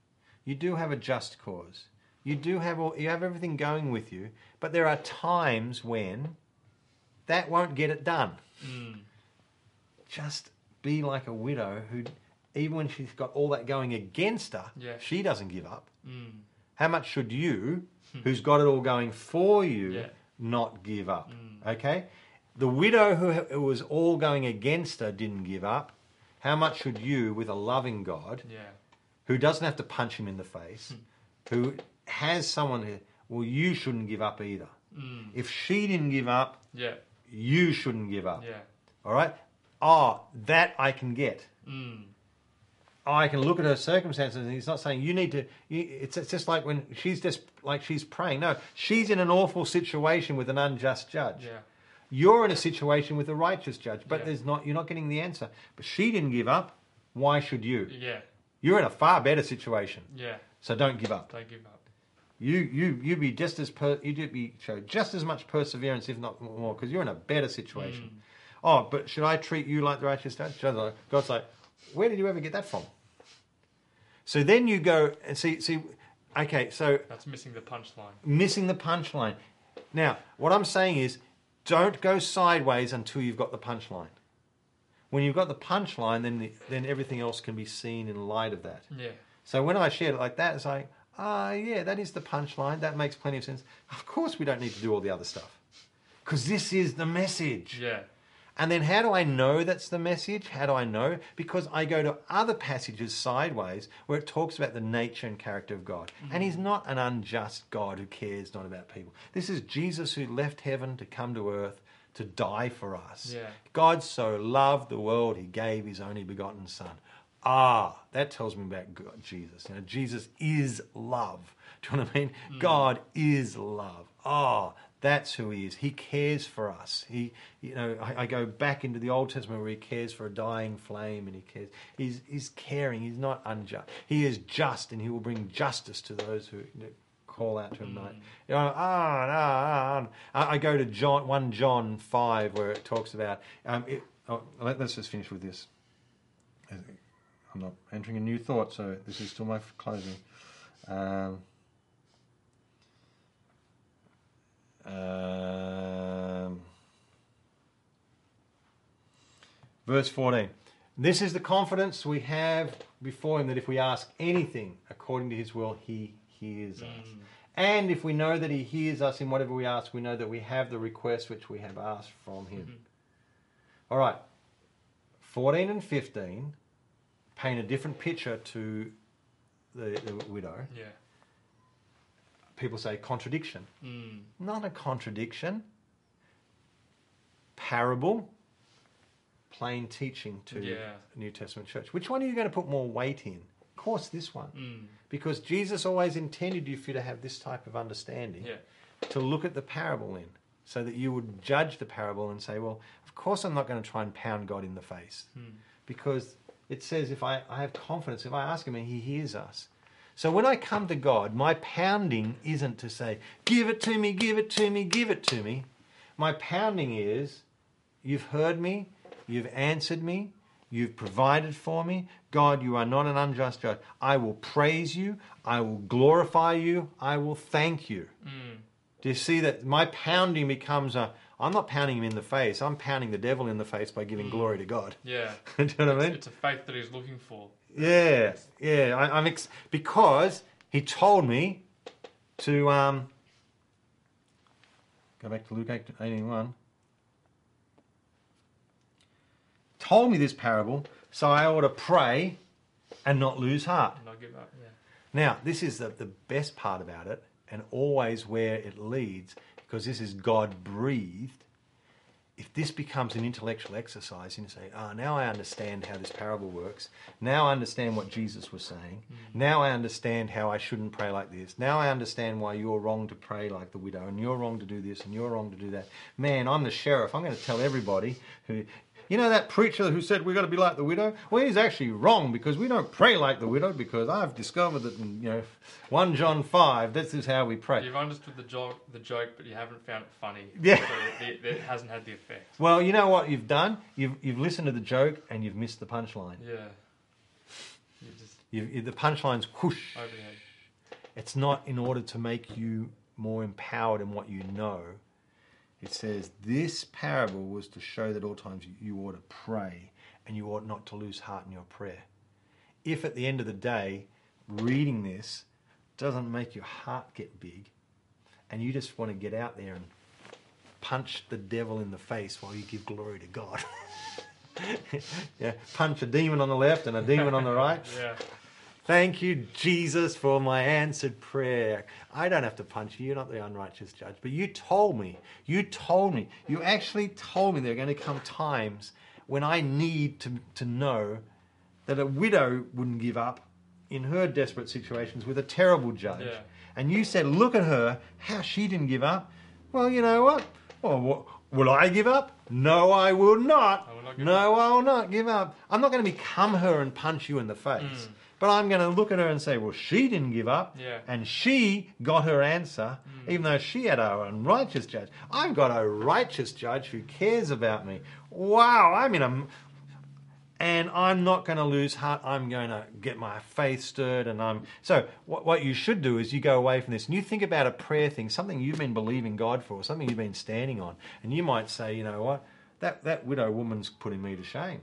You do have a just cause. You do have all, you have everything going with you, but there are times when that won't get it done. Mm. Just be like a widow who, even when she's got all that going against her, Yeah. she doesn't give up. Mm. how much should you, who's got it all going for you, Yeah. not give up? Okay? The widow who who was all going against her didn't give up. How much should you, with a loving God, Yeah. who doesn't have to punch him in the face, who has someone who, well, you shouldn't give up either. Mm. If she didn't give up, Yeah. you shouldn't give up. Yeah. All right? Oh, that I can get. Mm. I can look at her circumstances, and he's not saying you need to. You, it's, it's just like when she's just like she's praying. No, she's in an awful situation with an unjust judge. Yeah. You're in a situation with a righteous judge, but Yeah. there's not. You're not getting the answer. But she didn't give up. Why should you? Yeah. You're in a far better situation, Yeah. so don't give up. Don't give up. You you you be just as per, you do be show just as much perseverance, if not more, because you're in a better situation. Mm. Oh, but should I treat you like the righteous judge? God's like, where did you ever get that from? So then you go and see see. Okay, so That's missing the punchline. missing the punchline. Now, what I'm saying is, don't go sideways until you've got the punchline. When you've got the punchline, then the, then everything else can be seen in light of that. Yeah. So when I shared it like that, it's like, ah, yeah, that is the punchline. That makes plenty of sense. Of course, we don't need to do all the other stuff because this is the message. Yeah. And then how do I know that's the message? How do I know? Because I go to other passages sideways where it talks about the nature and character of God. And He's not an unjust God who cares not about people. This is Jesus who left heaven to come to earth to die for us. Yeah. God so loved the world, He gave His only begotten Son. Ah, that tells me about God, Jesus. You know, Jesus is love. Do you know what I mean? God is love. Ah, that's who He is. He cares for us. He, you know, I, I go back into the Old Testament where He cares for a dying flame, and He cares. He's He's caring. He's not unjust. He is just, and He will bring justice to those who. You know, call out to him night. You know, ah, ah, ah. I I go to John one John five where it talks about. Um, it, oh, let, us just finish with this. I'm not entering a new thought, so this is still my closing. Um, um, verse 14. This is the confidence we have before Him that if we ask anything according to His will, He hears us. And if we know that He hears us in whatever we ask, we know that we have the request which we have asked from Him. All right. 14 and 15 paint a different picture to the, the widow. Yeah. People say contradiction. Mm. Not a contradiction. Parable, plain teaching to Yeah. New Testament church. Which one are you going to put more weight in? Of course, this one. Mm. Because Jesus always intended you for you to have this type of understanding, Yeah. to look at the parable in, so that you would judge the parable and say, well, of course I'm not going to try and pound God in the face. Mm. Because it says if I, I have confidence, if I ask him and he hears us. So when I come to God, my pounding isn't to say, give it to me, give it to me, give it to me. My pounding is, you've heard me, you've answered me, you've provided for me. God, you are not an unjust judge. I will praise you, I will glorify you, I will thank you. Mm. Do you see that my pounding becomes a, I'm not pounding him in the face, I'm pounding the devil in the face by giving glory to God. Yeah. Do you know what I mean? It's a faith that he's looking for. Yeah, yeah. I, I'm ex- because he told me to um, go back to Luke 8, 81. Told me this parable, so I ought to pray and not lose heart. Not give up. Yeah. Now, this is the, the best part about it, and always where it leads, because this is God breathed. If this becomes an intellectual exercise, and you say, "Ah, now I understand how this parable works. Now I understand what Jesus was saying. Now I understand how I shouldn't pray like this. Now I understand why you're wrong to pray like the widow, and you're wrong to do this, and you're wrong to do that." Man, I'm the sheriff. I'm going to tell everybody who. You know that preacher who said we've got to be like the widow? Well, he's actually wrong because we don't pray like the widow because I've discovered that in you know 1 John 5, this is how we pray. You've understood the joke, the joke, but you haven't found it funny. Yeah. So it, it, it hasn't had the effect. Well, you know what you've done? You've, you've listened to the joke and you've missed the punchline. Yeah. You just You've, the punchline's whoosh. overhead. It's not in order to make you more empowered in what you know. It says this parable was to show that all times you ought to pray and you ought not to lose heart in your prayer. If at the end of the day, reading this, doesn't make your heart get big and you just want to get out there and punch the devil in the face while you give glory to God. yeah, punch a demon on the left and a demon on the right. Yeah. Thank you, Jesus, for my answered prayer. I don't have to punch you. You're not the unrighteous judge. But you told me, you told me, you actually told me there are going to come times when I need to, to know that a widow wouldn't give up in her desperate situations with a terrible judge. Yeah. And you said, look at her, how she didn't give up. Well, you know what? Oh, well, what, will I give up? No, I will not. I will not no, I will not give up. I'm not going to become her and punch you in the face. Mm. But I'm going to look at her and say, well, she didn't give up. Yeah. And she got her answer, hmm. even though she had a unrighteous judge. I've got a righteous judge who cares about me. Wow, I'm in a. And I'm not going to lose heart. I'm going to get my faith stirred. And I'm. So, what, what you should do is you go away from this and you think about a prayer thing, something you've been believing God for, something you've been standing on. And you might say, you know what? That, that widow woman's putting me to shame.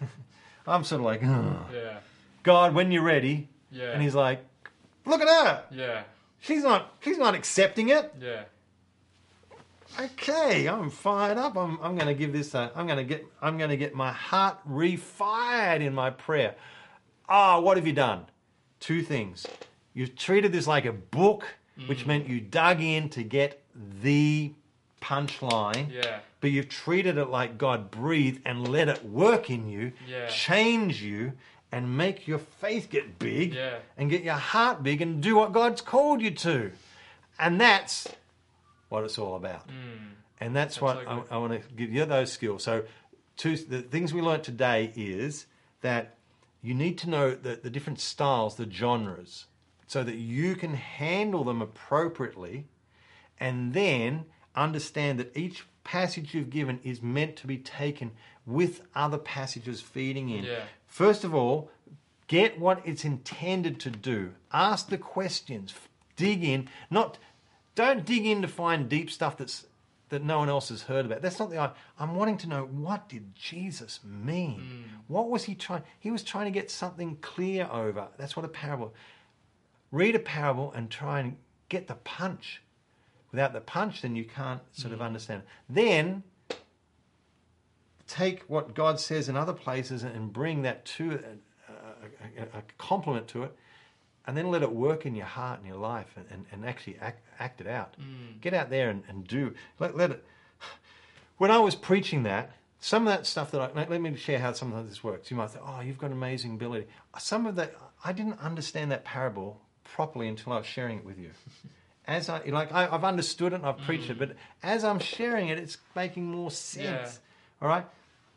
I'm sort of like, "Ugh." Yeah. God, when you're ready. Yeah. And he's like, look at her. Yeah. She's not. She's not accepting it. Yeah. Okay, I'm fired up. I'm. I'm going to give this. A, I'm going to get. I'm going to get my heart refired in my prayer. Ah, what have you done? Two things. You've treated this like a book, which meant you dug in to get the punchline. Yeah. But you've treated it like God breathed and let it work in you, Yeah. change you, and make your faith get big Yeah. and get your heart big and do what God's called you to. And that's what it's all about. Hmm. And that's, what I, I want to give you those skills. So, two, the things we learned today is that you need to know the, the different styles, the genres, so that you can handle them appropriately and then understand that each passage you've given is meant to be taken with other passages feeding in. Yeah. First of all, get what it's intended to do. Ask the questions. Dig in. Not don't dig in to find deep stuff that's that no one else has heard about. That's not the. I'm wanting to know what did Jesus mean? Mm. What was he trying? He was trying to get something clear over. That's what a parable. Read a parable and try and get the punch. Without the punch, then you can't sort of mm. understand. Then take what God says in other places and bring that to uh, a, a, a, a complement to it, and then let it work in your heart and your life and, and, and actually act, act it out. Mm. Get out there and, and do. Let, let it. When I was preaching that, some of that stuff that I let, me share how some of this works. You might think, oh, you've got amazing ability. Some of that I didn't understand that parable properly until I was sharing it with you. As I like, I, I've understood it and I've preached it, mm. but as I'm sharing it, it's making more sense. Yeah. All right.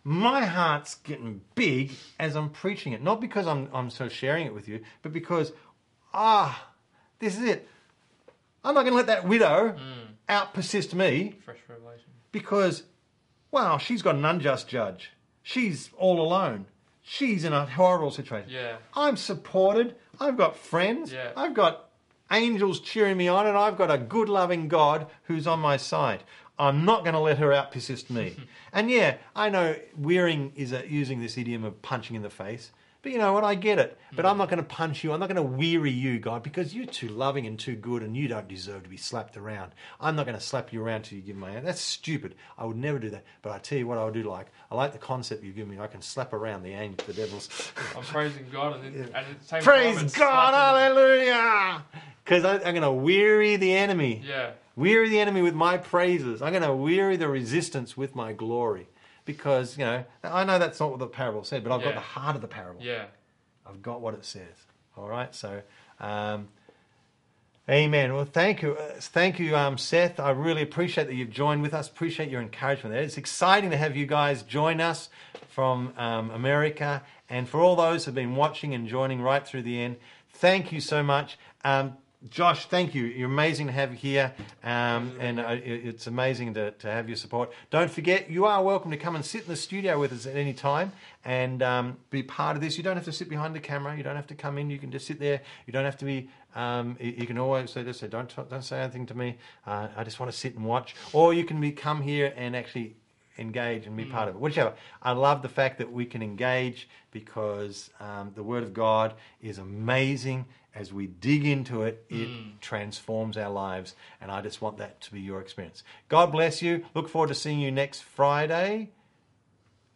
My heart's getting big as I'm preaching it, not because I'm I'm of sharing it with you, but because ah, this is it. I'm not going to let that widow out persist me Fresh revelation. because, wow, she's got an unjust judge. She's all alone. She's in a horrible situation. Yeah. I'm supported. I've got friends. Yeah. I've got angels cheering me on, and I've got a good, loving God who's on my side. I'm not going to let her out persist me. and yeah, I know Wearing is a, using this idiom of punching in the face. But you know what? I get it. But I'm not going to punch you. I'm not going to weary you, God, because you're too loving and too good and you don't deserve to be slapped around. I'm not going to slap you around till you give me my hand. That's stupid. I would never do that. But I tell you what I would do like. I like the concept you give me. I can slap around the angel, the devils. I'm praising God and, then, and at the same Praise time, God, hallelujah! Because I'm going to weary the enemy. Yeah. Weary the enemy with my praises. I'm going to weary the resistance with my glory. Because, you know, I know that's not what the parable said, but I've got the heart of the parable. Yeah. I've got what it says. All right, so, um, amen. Well, thank you, uh, thank you, um, Seth. I really appreciate that you've joined with us. Appreciate your encouragement there. It's exciting to have you guys join us from um, America, and for all those who've been watching and joining right through the end, thank you so much. Um, Josh, thank you. You're amazing to have you here, um, and uh, it's amazing to, to have your support. Don't forget, you are welcome to come and sit in the studio with us at any time and um, be part of this. You don't have to sit behind the camera. You don't have to come in. You can just sit there. You don't have to be. Um, you, you can always say this. Say, don't talk- don't say anything to me. Uh, I just want to sit and watch. Or you can be come here and actually engage and be part of it. Whichever. I love the fact that we can engage because um, the Word of God is amazing. As we dig into it, it mm. transforms our lives, and I just want that to be your experience. God bless you. Look forward to seeing you next Friday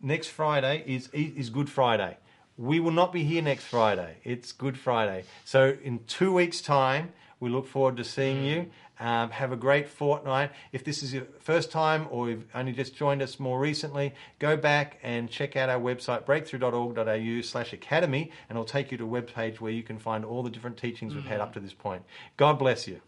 next Friday is is Good Friday. We will not be here next Friday. It's Good Friday. So in two weeks' time, we look forward to seeing mm. you. Um, have a great fortnight. If this is your first time or you've only just joined us more recently, go back and check out our website, breakthrough.org.au slash academy, and it'll take you to a webpage where you can find all the different teachings we've had up to this point. God bless you.